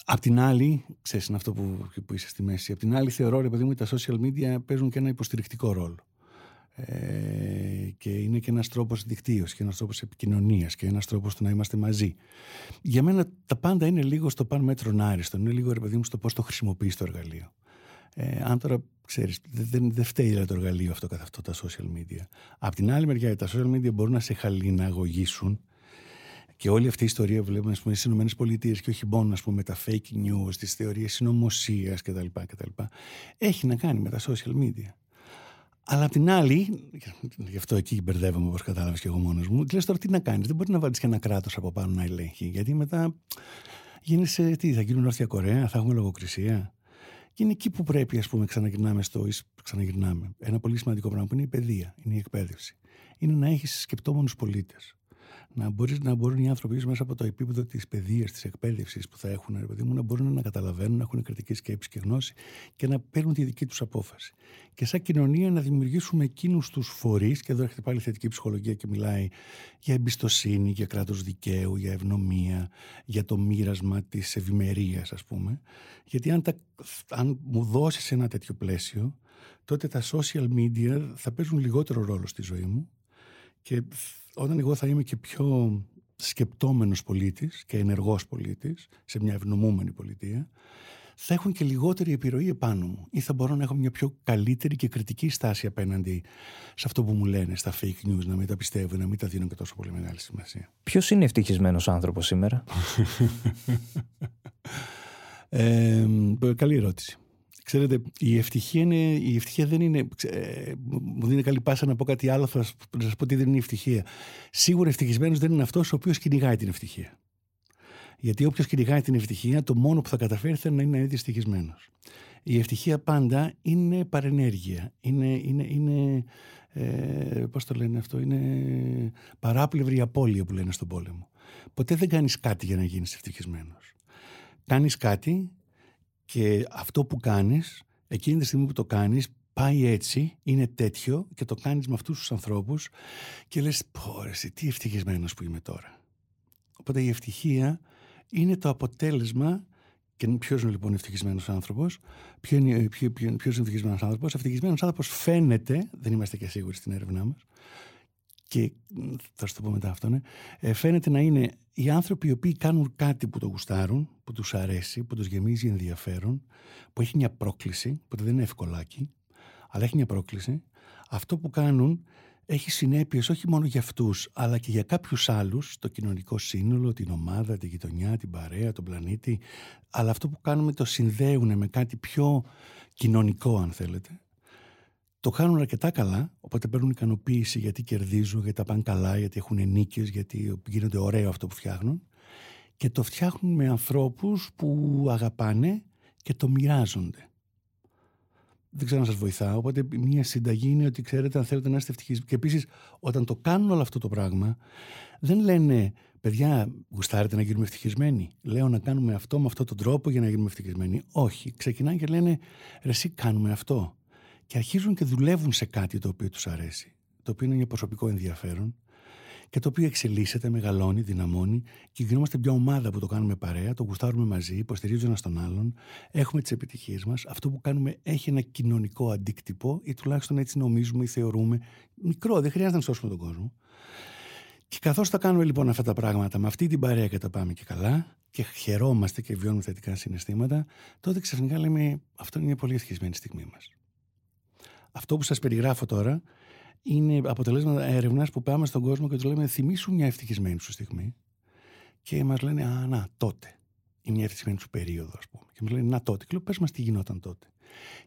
Απ' την άλλη, ξέρεις, είναι αυτό που, που είσαι στη μέση. Απ' την άλλη, θεωρώ, ρε παιδί μου, ότι τα social media παίζουν και ένα υποστηρικτικό ρόλο. Ε, και είναι και ένας τρόπος δικτύωσης και ένας τρόπος επικοινωνίας και ένας τρόπος του να είμαστε μαζί. Για μένα τα πάντα είναι λίγο στο παν μέτρον άριστο. Είναι λίγο, ρε παιδί μου, στο πώς το χρησιμοποιείς το εργαλείο. Ε, αν τώρα ξέρεις, δεν, δεν φταίει δηλαδή, το εργαλείο αυτό καθ' αυτό τα social media. Απ' την άλλη μεριά, τα social media μπορούν να σε χαλιναγωγήσουν και όλη αυτή η ιστορία που βλέπουμε στις ΗΠΑ και όχι μόνο ας πούμε, με τα fake news, τις θεωρίες συνωμοσίας κτλ, κτλ. Έχει να κάνει με τα social media. Αλλά απ' την άλλη, γι' αυτό εκεί μπερδεύομαι όπως κατάλαβες και εγώ μόνος μου, λες τώρα τι να κάνεις. Δεν μπορεί να βάλεις και ένα κράτος από πάνω να ελέγχει. Γιατί μετά γίνεσαι, τι, θα γίνουν Νότια Κορέα, θα έχουμε λογοκρισία. Και είναι εκεί που πρέπει, ας πούμε, ξαναγυρνάμε στο. Ξαναγυρνάμε. Ένα πολύ σημαντικό πράγμα που είναι η παιδεία, είναι η εκπαίδευση. Είναι να έχεις σκεπτόμενους πολίτες να, μπορείς, να μπορούν οι άνθρωποι μέσα από το επίπεδο της παιδείας, της εκπαίδευσης που θα έχουν, ρε παιδί μου, να μπορούν να καταλαβαίνουν, να έχουν κριτική σκέψη και γνώση και να παίρνουν τη δική τους απόφαση. Και σαν κοινωνία να δημιουργήσουμε εκείνους τους φορείς, και εδώ έρχεται πάλι η θετική ψυχολογία και μιλάει για εμπιστοσύνη, για κράτος δικαίου, για ευνομία, για το μοίρασμα της ευημερίας, ας πούμε. Γιατί αν, τα, αν μου δώσεις ένα τέτοιο πλαίσιο, τότε τα social media θα παίζουν λιγότερο ρόλο στη ζωή μου και όταν εγώ θα είμαι και πιο σκεπτόμενος πολίτης και ενεργός πολίτης σε μια ευνομούμενη πολιτεία, θα έχουν και λιγότερη επιρροή επάνω μου ή θα μπορώ να έχω μια πιο καλύτερη και κριτική στάση απέναντι σε αυτό που μου λένε στα fake news, να μην τα πιστεύω, να μην τα δίνω και τόσο πολύ μεγάλη σημασία. Ποιος είναι ευτυχισμένος άνθρωπος σήμερα, ε, Καλή ερώτηση. Ξέρετε, η ευτυχία, είναι, η ευτυχία δεν είναι. Ε, μου δίνει καλή πάσα να πω κάτι άλλο, θα σας πω τι δεν είναι η ευτυχία. Σίγουρα ευτυχισμένος δεν είναι αυτός ο οποίος κυνηγάει την ευτυχία. Γιατί όποιος κυνηγάει την ευτυχία, το μόνο που θα καταφέρει θα είναι να είναι ευτυχισμένο. Η ευτυχία πάντα είναι παρενέργεια. Είναι, είναι, είναι ε, πώς το λένε αυτό, είναι παράπλευρη απώλεια που λένε στον πόλεμο. Ποτέ δεν κάνεις κάτι για να γίνεις ευτυχισμένος. Κάνεις κάτι και αυτό που κάνεις, εκείνη τη στιγμή που το κάνεις, πάει έτσι, είναι τέτοιο και το κάνεις με αυτούς τους ανθρώπους και λες, πω ρε, τι ευτυχισμένος που είμαι τώρα. Οπότε η ευτυχία είναι το αποτέλεσμα και ποιος είναι λοιπόν ο ευτυχισμένος άνθρωπος, ποιο είναι, ποιο, ποιο, ποιος είναι ο ευτυχισμένος άνθρωπος. Ο ευτυχισμένος άνθρωπος φαίνεται, δεν είμαστε και σίγουροι στην έρευνά μας, και θα σου το πω μετά αυτό, ναι, ε, φαίνεται να είναι οι άνθρωποι οι οποίοι κάνουν κάτι που το γουστάρουν, που τους αρέσει, που τους γεμίζει ενδιαφέρον, που έχει μια πρόκληση, που δεν είναι ευκολάκι, αλλά έχει μια πρόκληση, αυτό που κάνουν έχει συνέπειες όχι μόνο για αυτούς, αλλά και για κάποιους άλλους, το κοινωνικό σύνολο, την ομάδα, τη γειτονιά, την παρέα, τον πλανήτη. Αλλά αυτό που κάνουμε το συνδέουν με κάτι πιο κοινωνικό, αν θέλετε το κάνουν αρκετά καλά, οπότε παίρνουν ικανοποίηση γιατί κερδίζουν, γιατί τα πάνε καλά, γιατί έχουν νίκες, γιατί γίνεται ωραίο αυτό που φτιάχνουν. Και το φτιάχνουν με ανθρώπους που αγαπάνε και το μοιράζονται. Δεν ξέρω να σας βοηθάω. Οπότε, μια συνταγή είναι ότι ξέρετε, αν θέλετε να είστε ευτυχισμένοι. Και επίσης, όταν το κάνουν όλο αυτό το πράγμα, δεν λένε, παιδιά, γουστάρετε να γίνουμε ευτυχισμένοι. Λέω να κάνουμε αυτό με αυτόν τον τρόπο για να γίνουμε ευτυχισμένοι. Όχι. Ξεκινάνε και λένε, ρε, εσύ κάνουμε αυτό και αρχίζουν και δουλεύουν σε κάτι το οποίο τους αρέσει, το οποίο είναι για προσωπικό ενδιαφέρον και το οποίο εξελίσσεται, μεγαλώνει, δυναμώνει και γινόμαστε μια ομάδα που το κάνουμε παρέα, το γουστάρουμε μαζί, υποστηρίζουμε ένα τον άλλον, έχουμε τις επιτυχίες μας. Αυτό που κάνουμε έχει ένα κοινωνικό αντίκτυπο ή τουλάχιστον έτσι νομίζουμε ή θεωρούμε. Μικρό, δεν χρειάζεται να σώσουμε τον κόσμο. Και καθώς τα κάνουμε λοιπόν αυτά τα πράγματα με αυτή την παρέα και τα πάμε και καλά και χαιρόμαστε και βιώνουμε θετικά συναισθήματα, τότε ξαφνικά λέμε αυτό είναι μια πολύ ευτυχισμένη στιγμή μας. Αυτό που σας περιγράφω τώρα είναι αποτελέσματα έρευνας που πάμε στον κόσμο και του λέμε θυμίσου μια ευτυχισμένη σου στιγμή και μας λένε «Α, να, τότε». Η μια ευτυχισμένη σου περίοδο, ας πούμε. Και μας λένε «Να, τότε». Και λέω «Πες μας τι γινόταν τότε».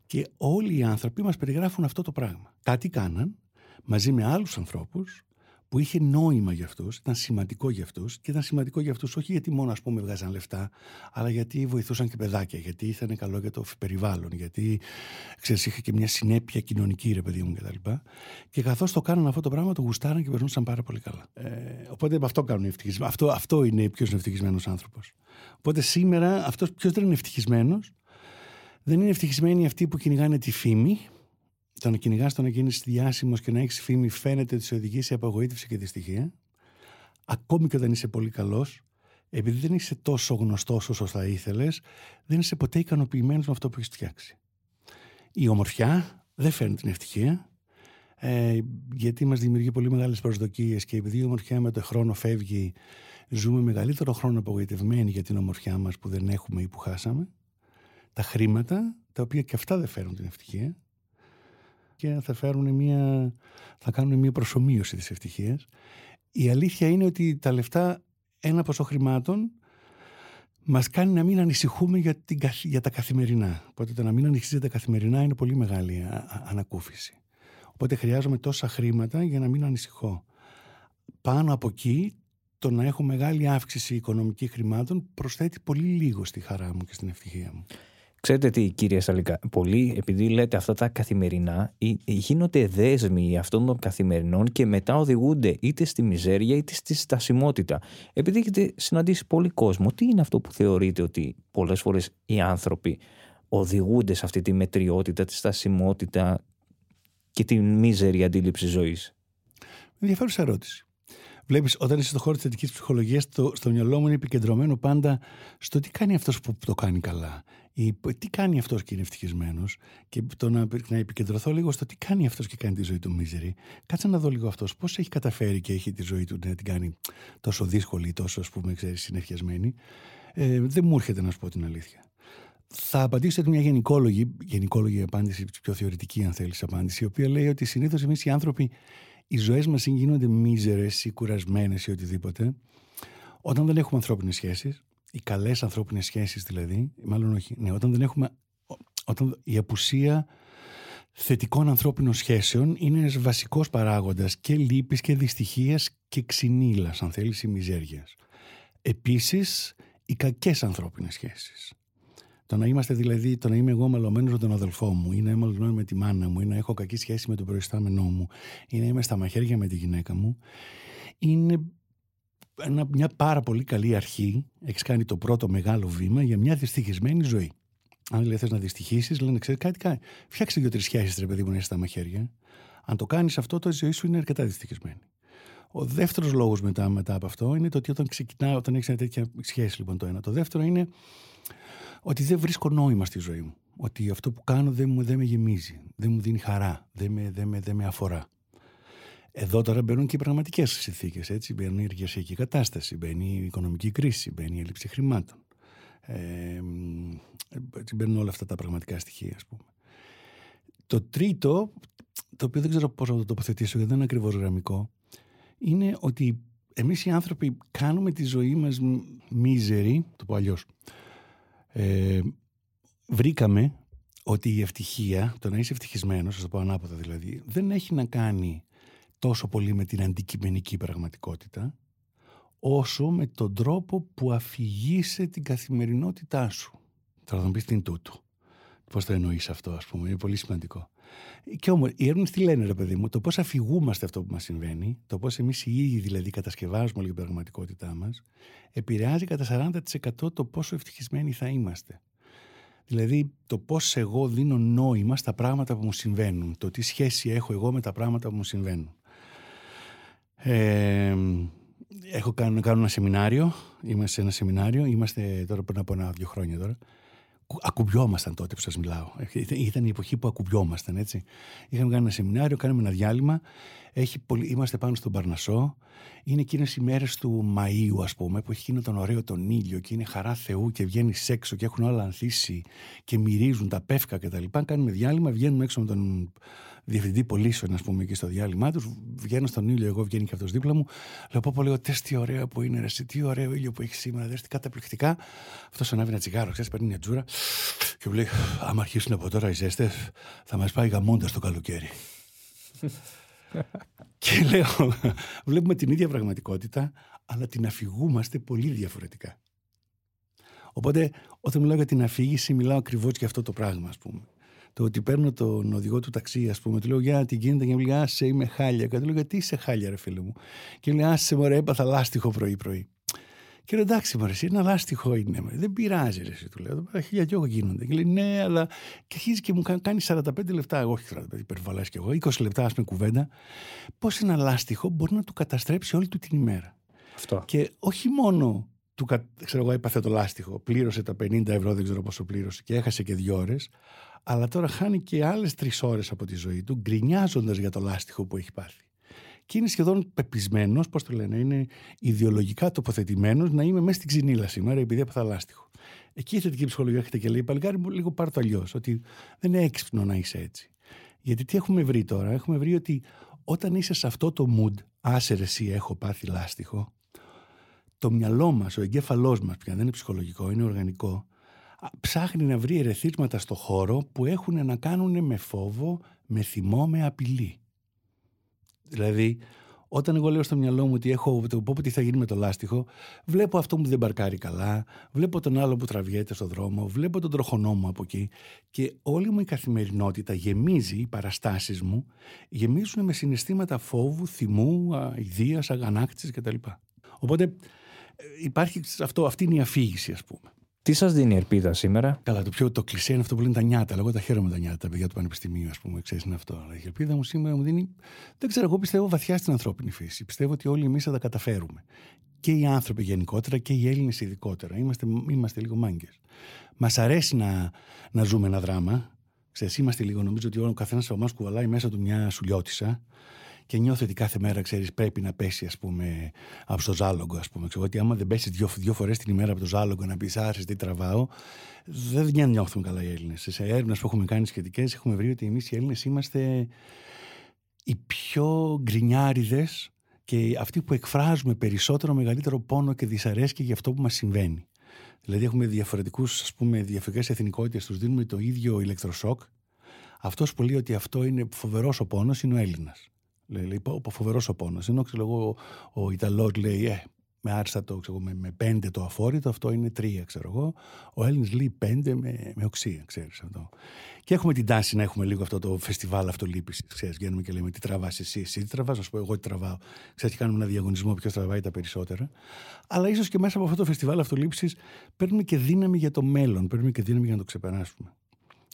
Και όλοι οι άνθρωποι μας περιγράφουν αυτό το πράγμα. Κάτι κάναν μαζί με άλλους ανθρώπους που είχε νόημα για αυτού, ήταν σημαντικό για αυτού και ήταν σημαντικό για αυτούς όχι γιατί μόνο ας πούμε βγάζαν λεφτά, αλλά γιατί βοηθούσαν και παιδάκια, γιατί ήταν καλό για το περιβάλλον, γιατί ξέρεις, είχε και μια συνέπεια κοινωνική ρε παιδί μου κτλ. Και, και καθώς το κάναν αυτό το πράγμα, το γουστάραν και περνούσαν πάρα πολύ καλά. Ε, οπότε αυτό κάνουν οι ευτυχισμένοι. Αυτό, αυτό είναι ποιος είναι ευτυχισμένος άνθρωπος. Οπότε σήμερα αυτός ποιος δεν είναι ευτυχισμένος, δεν είναι ευτυχισμένοι αυτοί που κυνηγάνε τη φήμη, το να κυνηγάς, το να γίνεις διάσημος και να έχεις φήμη φαίνεται ότι σε οδηγεί σε απογοήτευση και δυστυχία. Ακόμη και όταν είσαι πολύ καλός, επειδή δεν είσαι τόσο γνωστός όσο θα ήθελες, δεν είσαι ποτέ ικανοποιημένος με αυτό που έχεις φτιάξει. Η ομορφιά δεν φέρνει την ευτυχία, ε, γιατί μας δημιουργεί πολύ μεγάλες προσδοκίες και επειδή η ομορφιά με το χρόνο φεύγει, ζούμε μεγαλύτερο χρόνο απογοητευμένοι για την ομορφιά μας που δεν έχουμε ή που χάσαμε. Τα χρήματα, τα οποία και αυτά δεν φέρνουν την ευτυχία, και θα, φέρουν μια, θα κάνουν μια προσωμείωση της ευτυχίας. Η αλήθεια είναι ότι τα λεφτά, ένα ποσό χρημάτων, μας κάνει να μην ανησυχούμε για, την, για τα καθημερινά. Οπότε το να μην ανησυχείτε καθημερινά είναι πολύ μεγάλη ανακούφιση. Οπότε χρειάζομαι τόσα χρήματα για να μην ανησυχώ. Πάνω από εκεί, το να έχω μεγάλη αύξηση οικονομική χρημάτων προσθέτει πολύ λίγο στη χαρά μου και στην ευτυχία μου. Ξέρετε τι, κύριε Σαλικά, πολλοί επειδή λέτε αυτά τα καθημερινά γίνονται δέσμοι αυτών των καθημερινών και μετά οδηγούνται είτε στη μιζέρια είτε στη στασιμότητα. Επειδή έχετε συναντήσει πολύ κόσμο, τι είναι αυτό που θεωρείτε ότι πολλές φορές οι άνθρωποι οδηγούνται σε αυτή τη μετριότητα, τη στασιμότητα και τη μίζερη αντίληψη ζωής; Ενδιαφέρουσα ερώτηση. Βλέπεις, όταν είσαι στον χώρο της θετικής ψυχολογίας, στο, στο μυαλό μου είναι επικεντρωμένο πάντα στο τι κάνει αυτός που το κάνει καλά. Ή τι κάνει αυτός και είναι ευτυχισμένος; Και το να, να επικεντρωθώ λίγο στο τι κάνει αυτός και κάνει τη ζωή του μίζερη. Κάτσε να δω λίγο αυτός πώς έχει καταφέρει και έχει τη ζωή του να την κάνει τόσο δύσκολη, τόσο ας πούμε, ξέρεις, συνεχιασμένη. Ε, δεν μου έρχεται να σου πω την αλήθεια. Θα απαντήσω μια γενικόλογη, γενικόλογη απάντηση, πιο θεωρητική, αν θέλεις, απάντηση, η οποία λέει ότι συνήθως εμείς οι άνθρωποι οι ζωές μας γίνονται μίζερες ή κουρασμένες ή οτιδήποτε όταν δεν έχουμε ανθρώπινες σχέσεις, οι καλές ανθρώπινες σχέσεις δηλαδή, μάλλον όχι, ναι, όταν δεν έχουμε, όταν η απουσία θετικών ανθρώπινων σχέσεων είναι ένας βασικός παράγοντας και λύπης και δυστυχίας και ξυνήλας, αν θέλεις, ή μιζέριας. Επίσης, οι κακές ανθρώπινες σχέσεις. Το να είμαστε δηλαδή, το να είμαι εγώ μαλωμένος με τον αδελφό μου, ή να είμαι μαλωμένο με τη μάνα μου, ή να έχω κακή σχέση με τον προϊστάμενό μου, ή να είμαι στα μαχαίρια με τη γυναίκα μου, είναι μια πάρα πολύ καλή αρχή. Έχεις κάνει το πρώτο μεγάλο βήμα για μια δυστυχισμένη ζωή. Αν δηλαδή θες να δυστυχήσει, λένε ξέρει κάτι, κάνει. Φτιάξτε δύο-τρει σχέσει, ρε παιδί μου, να είσαι στα μαχαίρια. Αν το κάνεις αυτό, το ζωή σου είναι αρκετά δυστυχισμένη. Ο δεύτερος λόγος μετά, μετά από αυτό είναι το ότι όταν ξεκινά, όταν έχεις μια τέτοια σχέση, λοιπόν, το ένα. Το δεύτερο είναι ότι δεν βρίσκω νόημα στη ζωή μου. Ότι αυτό που κάνω δεν, μου, δεν με γεμίζει, δεν μου δίνει χαρά, δεν με, δεν με, δεν με αφορά. Εδώ τώρα μπαίνουν και οι πραγματικές συνθήκες. Έτσι, μπαίνει η εργασιακή κατάσταση, μπαίνει η οικονομική κρίση, μπαίνει η έλλειψη χρημάτων. Ε, έτσι μπαίνουν όλα αυτά τα πραγματικά στοιχεία, ας πούμε. Το τρίτο, το οποίο δεν ξέρω πώς να το τοποθετήσω γιατί δεν είναι ακριβώς γραμμικό, είναι ότι εμείς οι άνθρωποι κάνουμε τη ζωή μας μίζερη, το πω αλλιώς, ε, βρήκαμε ότι η ευτυχία, το να είσαι ευτυχισμένος, θα το πω ανάποδα δηλαδή, δεν έχει να κάνει τόσο πολύ με την αντικειμενική πραγματικότητα, όσο με τον τρόπο που αφηγείσαι την καθημερινότητά σου. Τώρα θα μου πεις τι είναι τούτο. Πώς το εννοείς αυτό, ας πούμε, είναι πολύ σημαντικό. Και όμως, οι έρευνες τι λένε, ρε παιδί μου, το πώς αφηγούμαστε αυτό που μας συμβαίνει, το πώς εμείς οι ίδιοι δηλαδή κατασκευάζουμε όλη την πραγματικότητά μας, επηρεάζει κατά 40% το πόσο ευτυχισμένοι θα είμαστε. Δηλαδή, το πώς εγώ δίνω νόημα στα πράγματα που μου συμβαίνουν, το τι σχέση έχω εγώ με τα πράγματα που μου συμβαίνουν. Ε, έχω κάνει, κάνω ένα σεμινάριο, είμαστε σε ένα σεμινάριο, είμαστε τώρα πριν από ένα-δύο χρόνια τώρα, ακουμπιόμασταν τότε που σας μιλάω. Ήταν η εποχή που ακουμπιόμασταν, έτσι. Είχαμε κάνει ένα σεμινάριο, κάναμε ένα διάλειμμα. Έχει πολύ... Είμαστε πάνω στον Παρνασό. Είναι εκείνες οι μέρες του Μαΐου, ας πούμε, που έχει εκείνο τον ωραίο τον ήλιο και είναι χαρά Θεού και βγαίνει έξω και έχουν όλα ανθίσει και μυρίζουν τα πεύκα κτλ. Κάνουμε διάλειμμα, βγαίνουμε έξω με τον διευθυντή πωλήσεων, ας πούμε, εκεί στο διάλειμμά τους. Βγαίνω στον ήλιο, εγώ βγαίνει και αυτός δίπλα μου. Λέω πω πολύ, τε τι ωραίο που είναι, ρε, τι ωραίο ήλιο που έχει σήμερα, δες τι καταπληκτικά. Αυτός ανάβει ένα τσιγάρο, ξέρεις, παίρνει μια τζούρα και μου λέει, άμα αρχίσουν από τώρα οι ζέστες, θα μας πάει γαμώντα το καλοκαίρι. και λέω, βλέπουμε την ίδια πραγματικότητα, αλλά την αφηγούμαστε πολύ διαφορετικά. Οπότε, όταν μιλάω για την αφήγηση, μιλάω ακριβώς για αυτό το πράγμα, ας πούμε το ότι παίρνω τον οδηγό του ταξί, ας πούμε, του λέω Για τι γίνεται, και μου λέει Άσε, είμαι χάλια. Και του λέω Γιατί είσαι χάλια, ρε φίλε μου; Και μου λέει Άσε, μωρέ, έπαθα λάστιχο πρωί-πρωί. Και λέω εντάξει, μωρέ, εσύ ένα λάστιχο είναι. Δεν πειράζει, ρε, εσύ του λέω. Χίλια και εγώ γίνονται. Και λέει ναι, αλλά. Και αρχίζει και μου κάνει 45 λεπτά, εγώ όχι 45, υπερβολέ κι εγώ, 20 λεπτά, ας πούμε, κουβέντα. Πώς ένα λάστιχο μπορεί να του καταστρέψει όλη του την ημέρα. Αυτό. Και όχι μόνο του, ξέρω εγώ, έπαθε το λάστιχο, πλήρωσε τα 50 ευρώ, δεν ξέρω πόσο πλήρωσε και έχασε και δύο ώρες, αλλά τώρα χάνει και άλλες τρεις ώρες από τη ζωή του, γκρινιάζοντας για το λάστιχο που έχει πάθει. Και είναι σχεδόν πεπισμένος, πώς το λένε, είναι ιδεολογικά τοποθετημένος να είμαι μέσα στην ξυνήλα σήμερα επειδή έπαθα λάστιχο. Εκεί η θετική ψυχολογία έρχεται και λέει: Παλικάρι μου, λίγο πάρ το αλλιώς. Ότι δεν είναι έξυπνο να είσαι έτσι. Γιατί τι έχουμε βρει τώρα, έχουμε βρει ότι όταν είσαι σε αυτό το mood, άσερε εσύ έχω πάθει λάστιχο, το μυαλό μας, ο εγκέφαλός μας πια δεν είναι ψυχολογικό, είναι οργανικό, ψάχνει να βρει ερεθίσματα στο χώρο που έχουν να κάνουν με φόβο, με θυμό, με απειλή. Δηλαδή, Όταν εγώ λέω στο μυαλό μου ότι έχω το πω τι θα γίνει με το λάστιχο, βλέπω αυτό που δεν μπαρκάρει καλά, βλέπω τον άλλο που τραβιέται στο δρόμο, βλέπω τον τροχονό μου από εκεί και όλη μου η καθημερινότητα γεμίζει, οι παραστάσεις μου γεμίζουν με συναισθήματα φόβου, θυμού, ιδέα, αγανάκτησης κτλ. Οπότε ε, υπάρχει αυτό, αυτή είναι η αφήγηση ας πούμε. Τι σας δίνει η ελπίδα σήμερα, Καλά, το πιο το κλεισέ είναι αυτό που λένε τα νιάτα. Αλλά εγώ τα χαίρομαι τα νιάτα, τα παιδιά του Πανεπιστημίου, ας πούμε, ξέρεις είναι αυτό. Αλλά η ελπίδα μου σήμερα μου δίνει. Δεν ξέρω, εγώ πιστεύω βαθιά στην ανθρώπινη φύση. Πιστεύω ότι όλοι εμείς θα τα καταφέρουμε. Και οι άνθρωποι γενικότερα και οι Έλληνες ειδικότερα. Είμαστε, είμαστε λίγο μάγκες. Μας αρέσει να, να ζούμε ένα δράμα. Ξέρεις, είμαστε λίγο, νομίζω ότι ο καθένας από εμάς κουβαλάει μέσα του μια σουλιώτησα και νιώθω ότι κάθε μέρα, ξέρεις, πρέπει να πέσει, ας πούμε, από το ζάλογο, ας πούμε. Ξέρω ότι άμα δεν πέσεις δύο, δύο φορές την ημέρα από το ζάλογο να πεις Άρεσε, τι τραβάω, δεν νιώθουμε καλά οι Έλληνες. Σε έρευνες που έχουμε κάνει σχετικές, έχουμε βρει ότι εμείς οι Έλληνες είμαστε οι πιο γκρινιάριδες και αυτοί που εκφράζουμε περισσότερο μεγαλύτερο πόνο και δυσαρέσκεια για αυτό που μας συμβαίνει. Δηλαδή, έχουμε διαφορετικούς, ας πούμε, διαφορετικές εθνικότητες, τους δίνουμε το ίδιο ηλεκτροσόκ. Αυτός που λέει ότι αυτό είναι φοβερός ο πόνος είναι ο Έλληνας. Λέει, λέει φοβερός ο πόνος. Ενώ ξέρω εγώ, ο Ιταλός λέει, ε, με άριστατο, ξέρω, με, με πέντε το αφόρητο, αυτό είναι τρία, ξέρω εγώ. Ο Έλληνε λέει πέντε με, με οξία, ξέρεις αυτό. Και έχουμε την τάση να έχουμε λίγο αυτό το φεστιβάλ αυτολύπησης. Ξέρεις, βγαίνουμε και λέμε τι τραβάς εσύ, εσύ τι τραβάς, ας πω εγώ τι τραβάω. Ξέρεις, και κάνουμε ένα διαγωνισμό ποιος τραβάει τα περισσότερα. Αλλά ίσως και μέσα από αυτό το φεστιβάλ αυτολύπησης παίρνουμε και δύναμη για το μέλλον, παίρνουμε και δύναμη για να το ξεπεράσουμε.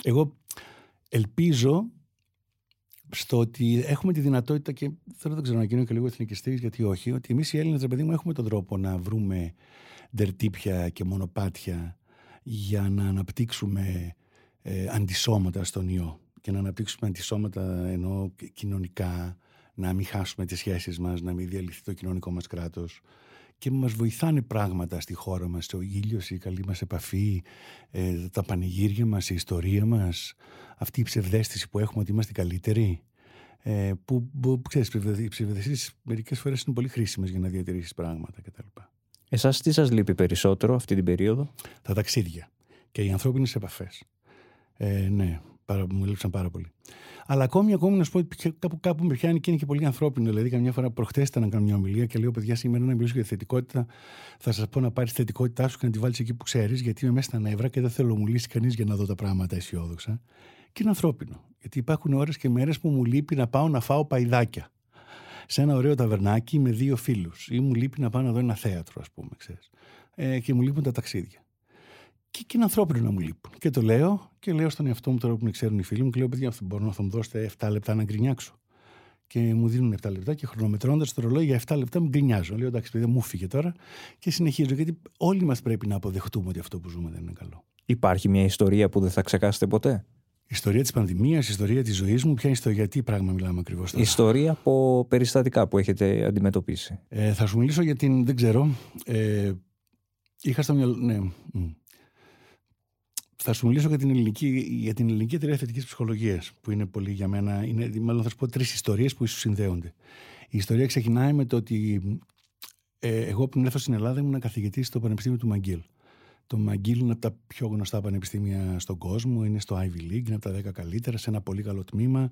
Εγώ ελπίζω στο ότι έχουμε τη δυνατότητα και θέλω να ξέρω να γίνω και λίγο εθνικιστής, γιατί όχι, ότι εμείς οι Έλληνες, ρε παιδί μου, έχουμε τον τρόπο να βρούμε ντερτύπια και μονοπάτια για να αναπτύξουμε ε, αντισώματα στον ιό. Και να αναπτύξουμε αντισώματα ενώ κοινωνικά, να μην χάσουμε τις σχέσεις μας, να μην διαλυθεί το κοινωνικό μας κράτος. Και μας βοηθάνε πράγματα στη χώρα μας, ο ήλιος, η καλή μας επαφή, ε, τα πανηγύρια μας, η ιστορία μας, αυτή η ψευδέστηση που έχουμε ότι είμαστε καλύτεροι. Ε, που, που ξέρεις, οι ψευδεστήσεις μερικές φορές είναι πολύ χρήσιμες για να διατηρήσεις πράγματα κτλ. Εσάς τι σας λείπει περισσότερο αυτή την περίοδο; Τα ταξίδια και οι ανθρώπινες επαφές. Ε, ναι, πάρα, μου λείψαν πάρα πολύ. Αλλά ακόμη, ακόμη να σου πω ότι κάπου, κάπου με πιάνει και είναι και πολύ ανθρώπινο. Δηλαδή, καμιά φορά προχθέ ήταν να κάνω μια ομιλία και λέω: Παιδιά, σήμερα να μιλήσω για θετικότητα. Θα σας πω να πάρεις θετικότητά σου και να τη βάλεις εκεί που ξέρεις, γιατί είμαι μέσα στα νεύρα και δεν θέλω να μου λύσει κανείς για να δω τα πράγματα αισιόδοξα. Και είναι ανθρώπινο. Γιατί υπάρχουν ώρες και μέρες που μου λείπει να πάω να φάω παϊδάκια. Σε ένα ωραίο ταβερνάκι με δύο φίλους. Ή μου λείπει να πάω να δω ένα θέατρο, ας πούμε, ξέρεις. Ε, και μου λείπουν τα ταξίδια. Και, και είναι ανθρώπινο να μου λείπουν. Και το λέω και λέω στον εαυτό μου τώρα που με ξέρουν οι φίλοι μου και λέω: Παιδιά, μπορώ να θα μου δώσετε 7 λεπτά να γκρινιάξω. Και μου δίνουν 7 λεπτά και χρονομετρώντας το ρολόι για 7 λεπτά μου γκρινιάζω. Λέω: Εντάξει, παιδιά, μου φύγε τώρα και συνεχίζω. Γιατί όλοι μας πρέπει να αποδεχτούμε ότι αυτό που ζούμε δεν είναι καλό. Υπάρχει μια ιστορία που δεν θα ξεχάσετε ποτέ; Ιστορία της πανδημίας, ιστορία της ζωής μου, ποια ιστορία, για τι πράγμα μιλάμε ακριβώς τώρα; Ιστορία από περιστατικά που έχετε αντιμετωπίσει. Ε, θα σου μιλήσω για την. Δεν ξέρω. Ε, είχα στο μυαλό. Ναι. Θα σου μιλήσω για την ελληνική, για την ελληνική εταιρεία θετικής ψυχολογίας, που είναι πολύ για μένα. Είναι, μάλλον θα σου πω τρεις ιστορίες που ίσως συνδέονται. Η ιστορία ξεκινάει με το ότι ε, εγώ πριν έρθω στην Ελλάδα ήμουν καθηγητής στο Πανεπιστήμιο του Μαγκίλ. Το Μαγκίλ είναι από τα πιο γνωστά πανεπιστήμια στον κόσμο, είναι στο Ivy League, είναι από τα 10 καλύτερα, σε ένα πολύ καλό τμήμα.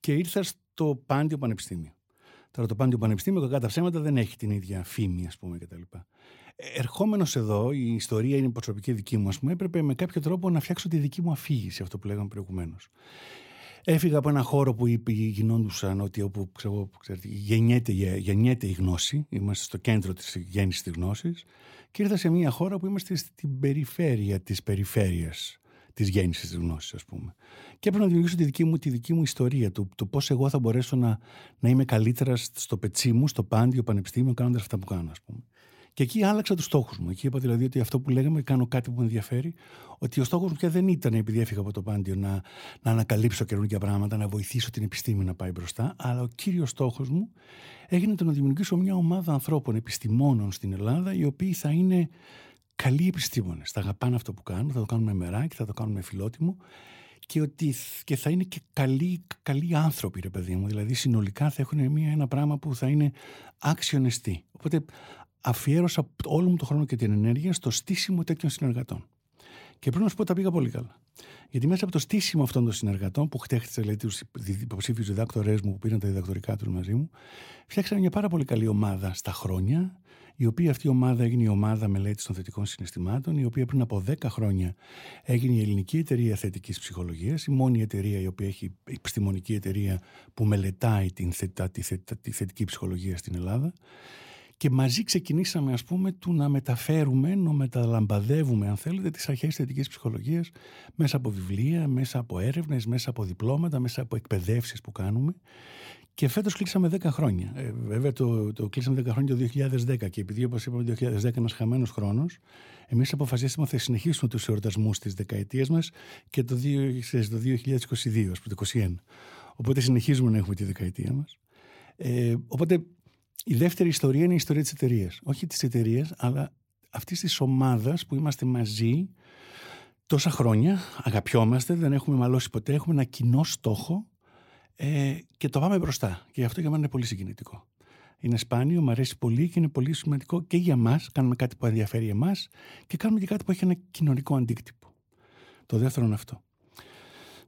Και ήρθα στο Πάντιο Πανεπιστήμιο. Τώρα το Πάντιο Πανεπιστήμιο, κατά ψέματα, δεν έχει την ίδια φήμη, ας πούμε, κτλ. Ερχόμενος εδώ, η ιστορία είναι προσωπική δική μου, ας πούμε, έπρεπε με κάποιο τρόπο να φτιάξω τη δική μου αφήγηση, αυτό που λέγαμε προηγουμένως. Έφυγα από ένα χώρο που γινόντουσαν ότι όπου ξέρω, ξέρετε, γεννιέται, γεννιέται η γνώση, είμαστε στο κέντρο της γέννησης της γνώσης και ήρθα σε μια χώρα που είμαστε στην περιφέρεια της περιφέρειας της γέννησης της γνώσης ας πούμε. Και έπρεπε να δημιουργήσω τη δική μου, τη δική μου ιστορία, του, το πώς εγώ θα μπορέσω να, να είμαι καλύτερα στο πετσί μου, στο πάντιο πανεπιστήμιο κάνοντας αυτά που κάνω ας πούμε. Και εκεί άλλαξα τους στόχους μου. Εκεί είπα δηλαδή ότι αυτό που λέγαμε, κάνω κάτι που με ενδιαφέρει, ότι ο στόχος μου πια δεν ήταν, επειδή έφυγα από το πάντιο, να, να ανακαλύψω καινούργια πράγματα, να βοηθήσω την επιστήμη να πάει μπροστά. Αλλά ο κύριος στόχος μου έγινε το να δημιουργήσω μια ομάδα ανθρώπων, επιστημόνων στην Ελλάδα, οι οποίοι θα είναι καλοί επιστήμονες. Θα αγαπάνε αυτό που κάνουν, θα το κάνουν με μεράκι, θα το κάνουν με φιλότιμο και ότι και θα είναι και καλοί, καλοί άνθρωποι, ρε παιδί μου. Δηλαδή, συνολικά θα έχουν μια, ένα πράγμα που θα είναι άξιο Οπότε αφιέρωσα όλο μου τον χρόνο και την ενέργεια στο στήσιμο τέτοιων συνεργατών. Και πρέπει να σου πω τα πήγα πολύ καλά. Γιατί μέσα από το στήσιμο αυτών των συνεργατών που χτέχτησα, δηλαδή τους υποψήφιους διδάκτορές μου που πήραν τα διδακτορικά τους μαζί μου, φτιάξαμε μια πάρα πολύ καλή ομάδα στα χρόνια, η οποία αυτή η ομάδα έγινε η ομάδα μελέτης των θετικών συναισθημάτων, η οποία πριν από 10 χρόνια έγινε η Ελληνική Εταιρεία Θετικής Ψυχολογίας, η μόνη εταιρεία η οποία έχει επιστημονική εταιρεία που μελετάει την θετα, τη, τη θετική ψυχολογία στην Ελλάδα. Και μαζί ξεκινήσαμε, ας πούμε, του να μεταφέρουμε, να μεταλαμπαδεύουμε, αν θέλετε, τις αρχές θετικής ψυχολογίας μέσα από βιβλία, μέσα από έρευνες, μέσα από διπλώματα, μέσα από εκπαιδεύσεις που κάνουμε. Και φέτος κλείσαμε 10 χρόνια. Ε, βέβαια το, το κλείσαμε 10 χρόνια το 2010 και επειδή όπως είπαμε το 2010 είναι ένας χαμένος χρόνος, εμείς αποφασίσαμε ότι θα συνεχίσουμε τους εορτασμούς της δεκαετίας μας και το, 2022, το 2021. Οπότε συνεχίζουμε να έχουμε τη δεκαετία μας. Ε, οπότε η δεύτερη ιστορία είναι η ιστορία της εταιρείας. Όχι της εταιρείας, αλλά αυτής της ομάδας που είμαστε μαζί τόσα χρόνια, αγαπιόμαστε, δεν έχουμε μαλώσει ποτέ, έχουμε ένα κοινό στόχο ε, και το πάμε μπροστά. Και αυτό για μένα είναι πολύ συγκινητικό. Είναι σπάνιο, μου αρέσει πολύ και είναι πολύ σημαντικό και για μας. Κάνουμε κάτι που ενδιαφέρει εμάς και κάνουμε και κάτι που έχει ένα κοινωνικό αντίκτυπο. Το δεύτερο είναι αυτό.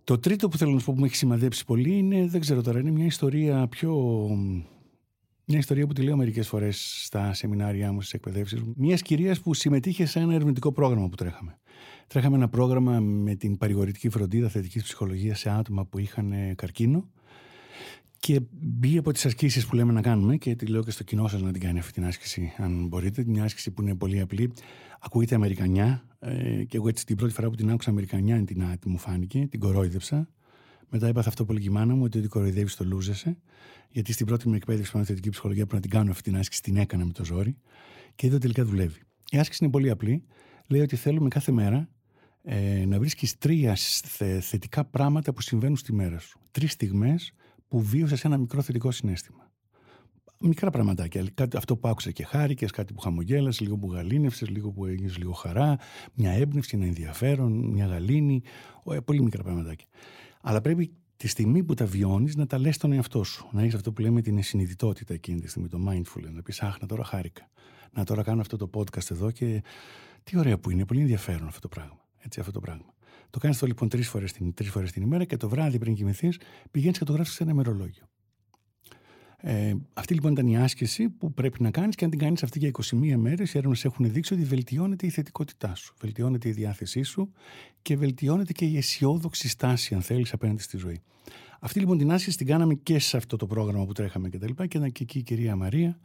Το τρίτο που θέλω να σου πω που με έχει σημαδέψει πολύ είναι, δεν ξέρω τώρα, είναι μια ιστορία πιο μια ιστορία που τη λέω μερικές φορές στα σεμινάρια μου, στις εκπαιδεύσεις μου. Μιας κυρίας που συμμετείχε σε ένα ερευνητικό πρόγραμμα που τρέχαμε. Τρέχαμε ένα πρόγραμμα με την παρηγορητική φροντίδα θετικής ψυχολογίας σε άτομα που είχαν καρκίνο. Και μπήκε από τις ασκήσεις που λέμε να κάνουμε και τη λέω και στο κοινό σας να την κάνει αυτή την άσκηση, αν μπορείτε. Μια άσκηση που είναι πολύ απλή. Ακούγεται Αμερικανιά. Ε, και εγώ έτσι την πρώτη φορά που την άκουσα Αμερικανιά την, την μου φάνηκε, την κορόιδεψα. Μετά έπαθα αυτό πολύ και η μάνα μου, ότι ότι κοροϊδεύεις το λούζεσαι. Γιατί στην πρώτη μου εκπαίδευση πάνω θετική ψυχολογία πρέπει να την κάνω αυτή την άσκηση, την έκανα με το ζόρι. Και είδα τελικά δουλεύει. Η άσκηση είναι πολύ απλή. Λέει ότι θέλουμε κάθε μέρα ε, να βρίσκεις τρία θετικά πράγματα που συμβαίνουν στη μέρα σου. Τρεις στιγμές που βίωσες ένα μικρό θετικό συνέστημα. Μικρά πραγματάκια. αυτό που άκουσα και χάρηκες, κάτι που χαμογέλασες, λίγο που γαλήνευσες, λίγο που έγινες λίγο χαρά, μια έμπνευση, ένα ενδιαφέρον, μια γαλήνη. Ε, πολύ μικρά πραγματάκια. Αλλά πρέπει τη στιγμή που τα βιώνεις να τα λες στον εαυτό σου. Να έχεις αυτό που λέμε την συνειδητότητα εκείνη τη στιγμή, το mindful. Να πεις Αχ, να τώρα χάρηκα. Να τώρα κάνω αυτό το podcast εδώ και τι ωραία που είναι. Πολύ ενδιαφέρον αυτό το πράγμα. Έτσι, αυτό το πράγμα. Το κάνεις αυτό λοιπόν τρεις φορές την, τρεις την ημέρα και το βράδυ πριν κοιμηθείς πηγαίνεις και το γράφεις σε ένα ημερολόγιο. Ε, αυτή λοιπόν ήταν η άσκηση που πρέπει να κάνεις και αν την κάνεις αυτή για 21 μέρες, οι έρευνες έχουν δείξει ότι βελτιώνεται η θετικότητά σου, βελτιώνεται η διάθεσή σου και βελτιώνεται και η αισιόδοξη στάση, αν θέλεις, απέναντι στη ζωή. Αυτή λοιπόν την άσκηση την κάναμε και σε αυτό το πρόγραμμα που τρέχαμε και τα λοιπά και ήταν και εκεί η κυρία Μαρία,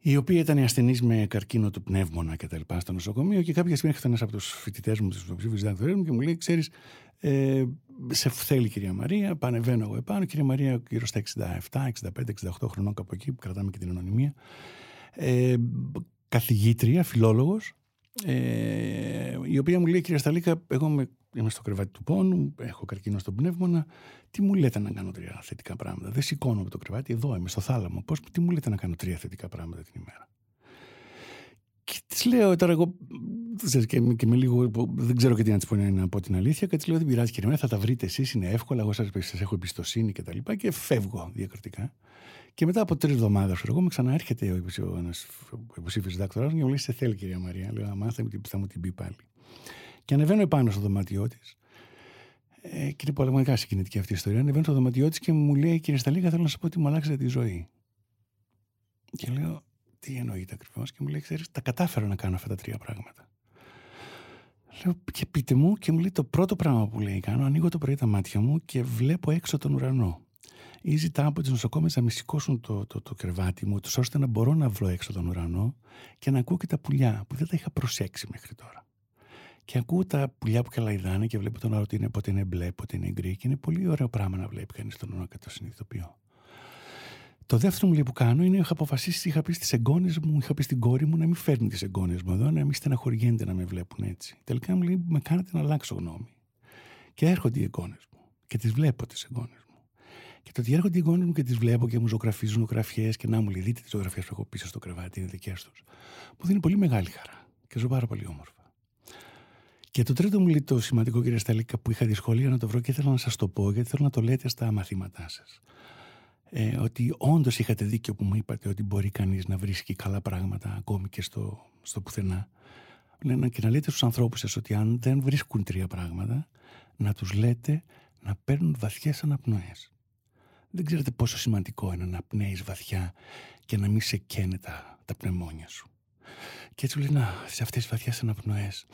η οποία ήταν ασθενή με καρκίνο του πνεύμονα και τα λοιπά στο νοσοκομείο και κάποια στιγμή έρχεται ένας από τους φοιτητές μου, τους υποψήφιους διδακτορέ μου και μου λέει: Ξέρεις, ε, σε θέλει η κυρία Μαρία, πανεβαίνω εγώ επάνω. Κυρία Μαρία, γύρω στα 67, 65, 68 χρονών κάπου εκεί, που κρατάμε και την ανωνυμία. Ε, καθηγήτρια, φιλόλογος, ε, η οποία μου λέει, κυρία Σταλίκα, εγώ με, είμαι στο κρεβάτι του πόνου, έχω καρκίνο στον πνεύμονα, τι μου λέτε να κάνω τρία θετικά πράγματα; Δεν σηκώνω από το κρεβάτι, εδώ είμαι, στο θάλαμο. Πώς, τι μου λέτε να κάνω τρία θετικά πράγματα την ημέρα; Και της λέω τώρα εγώ, και, και με λίγο, δεν ξέρω και τι να της πω να πω την αλήθεια, και της λέω δεν πειράζει κύριε θα τα βρείτε εσείς, είναι εύκολα, εγώ σας έχω εμπιστοσύνη και τα λοιπά και φεύγω διακριτικά. Και μετά από τρεις εβδομάδες, εγώ με ξαναέρχεται ο ένας υποψήφιος δάκτορας μου και μου λέει: Σε θέλει, κυρία Μαρία. Λέω: Αμά θα, θα μου την πει πάλι. Και ανεβαίνω επάνω στο δωμάτιό της. Ε, και είναι πραγματικά συγκινητική αυτή η ιστορία. Ανεβαίνω στο δωμάτιό της και μου λέει: Κύριε Σταλίγα, θέλω να σα πω ότι μου αλλάξετε τη ζωή. Και λέω: Τι εννοείται ακριβώς. Και μου λέει: Ξέρεις, τα κατάφερα να κάνω αυτά τα τρία πράγματα. Λέω: Και πείτε μου, και μου λέει: Το πρώτο πράγμα που λέει: Κάνω, ανοίγω το πρωί τα μάτια μου και βλέπω έξω τον ουρανό ή ζητάω από τις νοσοκόμες να με σηκώσουν το, το, το κρεβάτι μου, ώστε να μπορώ να βρω έξω τον ουρανό και να ακούω και τα πουλιά που δεν τα είχα προσέξει μέχρι τώρα. Και ακούω τα πουλιά που καλαϊδάνε και βλέπω τον ότι είναι, πότε είναι μπλε, πότε είναι γκρι και είναι πολύ ωραίο πράγμα να βλέπει κανείς τον ουρανό και το συνειδητοποιώ. Το δεύτερο μου λέει που κάνω είναι είχα αποφασίσει, είχα πει στις εγγόνες μου, είχα πει στην κόρη μου να μην φέρνει τις εγγόνες μου εδώ, να μην στεναχωριένται να με βλέπουν έτσι. Τελικά μου λέει, με κάνατε να αλλάξω γνώμη. Και έρχονται οι εγγόνες μου και τις βλέπω τις εγγόνες μου. Και το ότι έρχονται οι γόνοι μου και τις βλέπω και μου ζωγραφίζουν ζωγραφιέ και να μου λέει: Δείτε τις ζωγραφιές που έχω πίσω στο κρεβάτι, είναι δικές τους. Μου δίνει πολύ μεγάλη χαρά και ζω πάρα πολύ όμορφα. Και το τρίτο μου λέει το σημαντικό, κύριε Σταλίκα, που είχα δυσκολία να το βρω και ήθελα να σας το πω, γιατί θέλω να το λέτε στα μαθήματά σας. Ε, ότι όντως είχατε δίκιο που μου είπατε ότι μπορεί κανείς να βρίσκει καλά πράγματα ακόμη και στο, στο πουθενά. Λένε και να λέτε στους ανθρώπους σας ότι αν δεν βρίσκουν τρία πράγματα, να τους λέτε να παίρνουν βαθιές αναπνοές. Δεν ξέρετε πόσο σημαντικό είναι να πνέεις βαθιά και να μην σε καίνε τα, τα πνευμόνια σου. Και έτσι λέει, να, σε αυτές τις βαθιές αναπνοές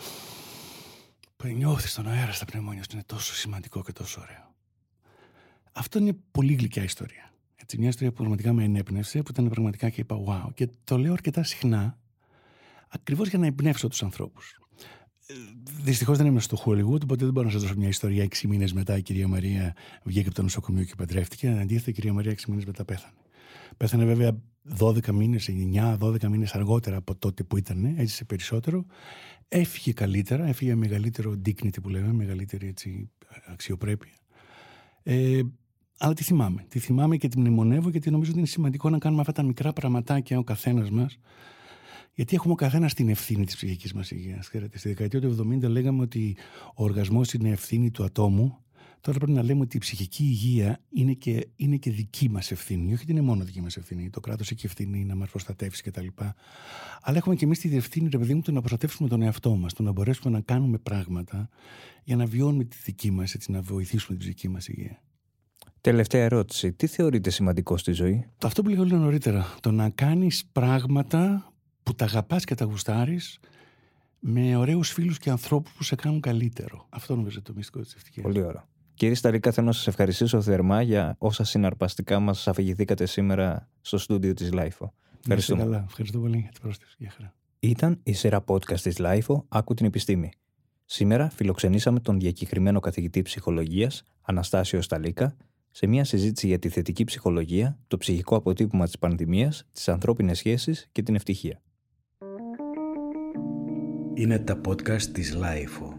που νιώθεις τον αέρα στα πνευμόνια σου είναι τόσο σημαντικό και τόσο ωραίο. Αυτό είναι πολύ γλυκιά ιστορία. Έτσι, μια ιστορία που πραγματικά με ενέπνευσε, που ήταν πραγματικά και είπα wow. Και το λέω αρκετά συχνά, ακριβώς για να εμπνεύσω τους ανθρώπους. Δυστυχώς δεν είμαι στο Hollywood, οπότε δεν μπορώ να σας δώσω μια ιστορία. Έξι μήνες μετά η κυρία Μαρία βγήκε από το νοσοκομείο και παντρεύτηκε. Αντίθετα, η κυρία Μαρία έξι μήνες μετά πέθανε. Πέθανε βέβαια 12 μήνες, 9-12 μήνες αργότερα από τότε που ήταν, έζησε περισσότερο. Έφυγε καλύτερα, έφυγε μεγαλύτερο dignity που λέμε, μεγαλύτερη έτσι, αξιοπρέπεια. Ε, αλλά τη θυμάμαι. Τη θυμάμαι και τη μνημονεύω γιατί νομίζω ότι είναι σημαντικό να κάνουμε αυτά τα μικρά πραγματάκια ο καθένας μας. Γιατί έχουμε ο καθένας την ευθύνη της ψυχικής μας υγείας. Στη δεκαετία του 70 λέγαμε ότι ο οργασμός είναι ευθύνη του ατόμου. Τώρα πρέπει να λέμε ότι η ψυχική υγεία είναι και, είναι και δική μας ευθύνη. Όχι ότι είναι μόνο δική μας ευθύνη. Το κράτος έχει ευθύνη να μας προστατεύσει κτλ. Αλλά έχουμε και εμείς τη ευθύνη, ρε παιδί μου, το να προστατεύσουμε τον εαυτό μας. Το να μπορέσουμε να κάνουμε πράγματα για να βιώνουμε τη δική μας, έτσι να βοηθήσουμε την ψυχική μας υγεία. Τελευταία ερώτηση. Τι θεωρείτε σημαντικό στη ζωή; Το αυτό που λέγαμε νωρίτερα. Το να κάνεις πράγματα που τα αγαπάς και τα γουστάρεις με ωραίους φίλους και ανθρώπους που σε κάνουν καλύτερο. Αυτό νομίζω το μυστικό της ευτυχίας. Πολύ ωραίο. Κύριε Σταλίκα, θέλω να σας ευχαριστήσω θερμά για όσα συναρπαστικά μας αφηγηθήκατε σήμερα στο στούντιο της LiFO. Ευχαριστώ. Καλά. Ευχαριστώ πολύ για την πρόσκληση. Γεια χαρά. Ήταν η σειρά podcast της LiFO Άκου την επιστήμη. Σήμερα φιλοξενήσαμε τον διακεκριμένο καθηγητή ψυχολογίας Αναστάσιο Σταλίκα σε μια συζήτηση για τη θετική ψυχολογία, το ψυχικό αποτύπωμα της πανδημίας, τις ανθρώπινες σχέσεις και την ευτυχία. Είναι τα podcast της Lifeo.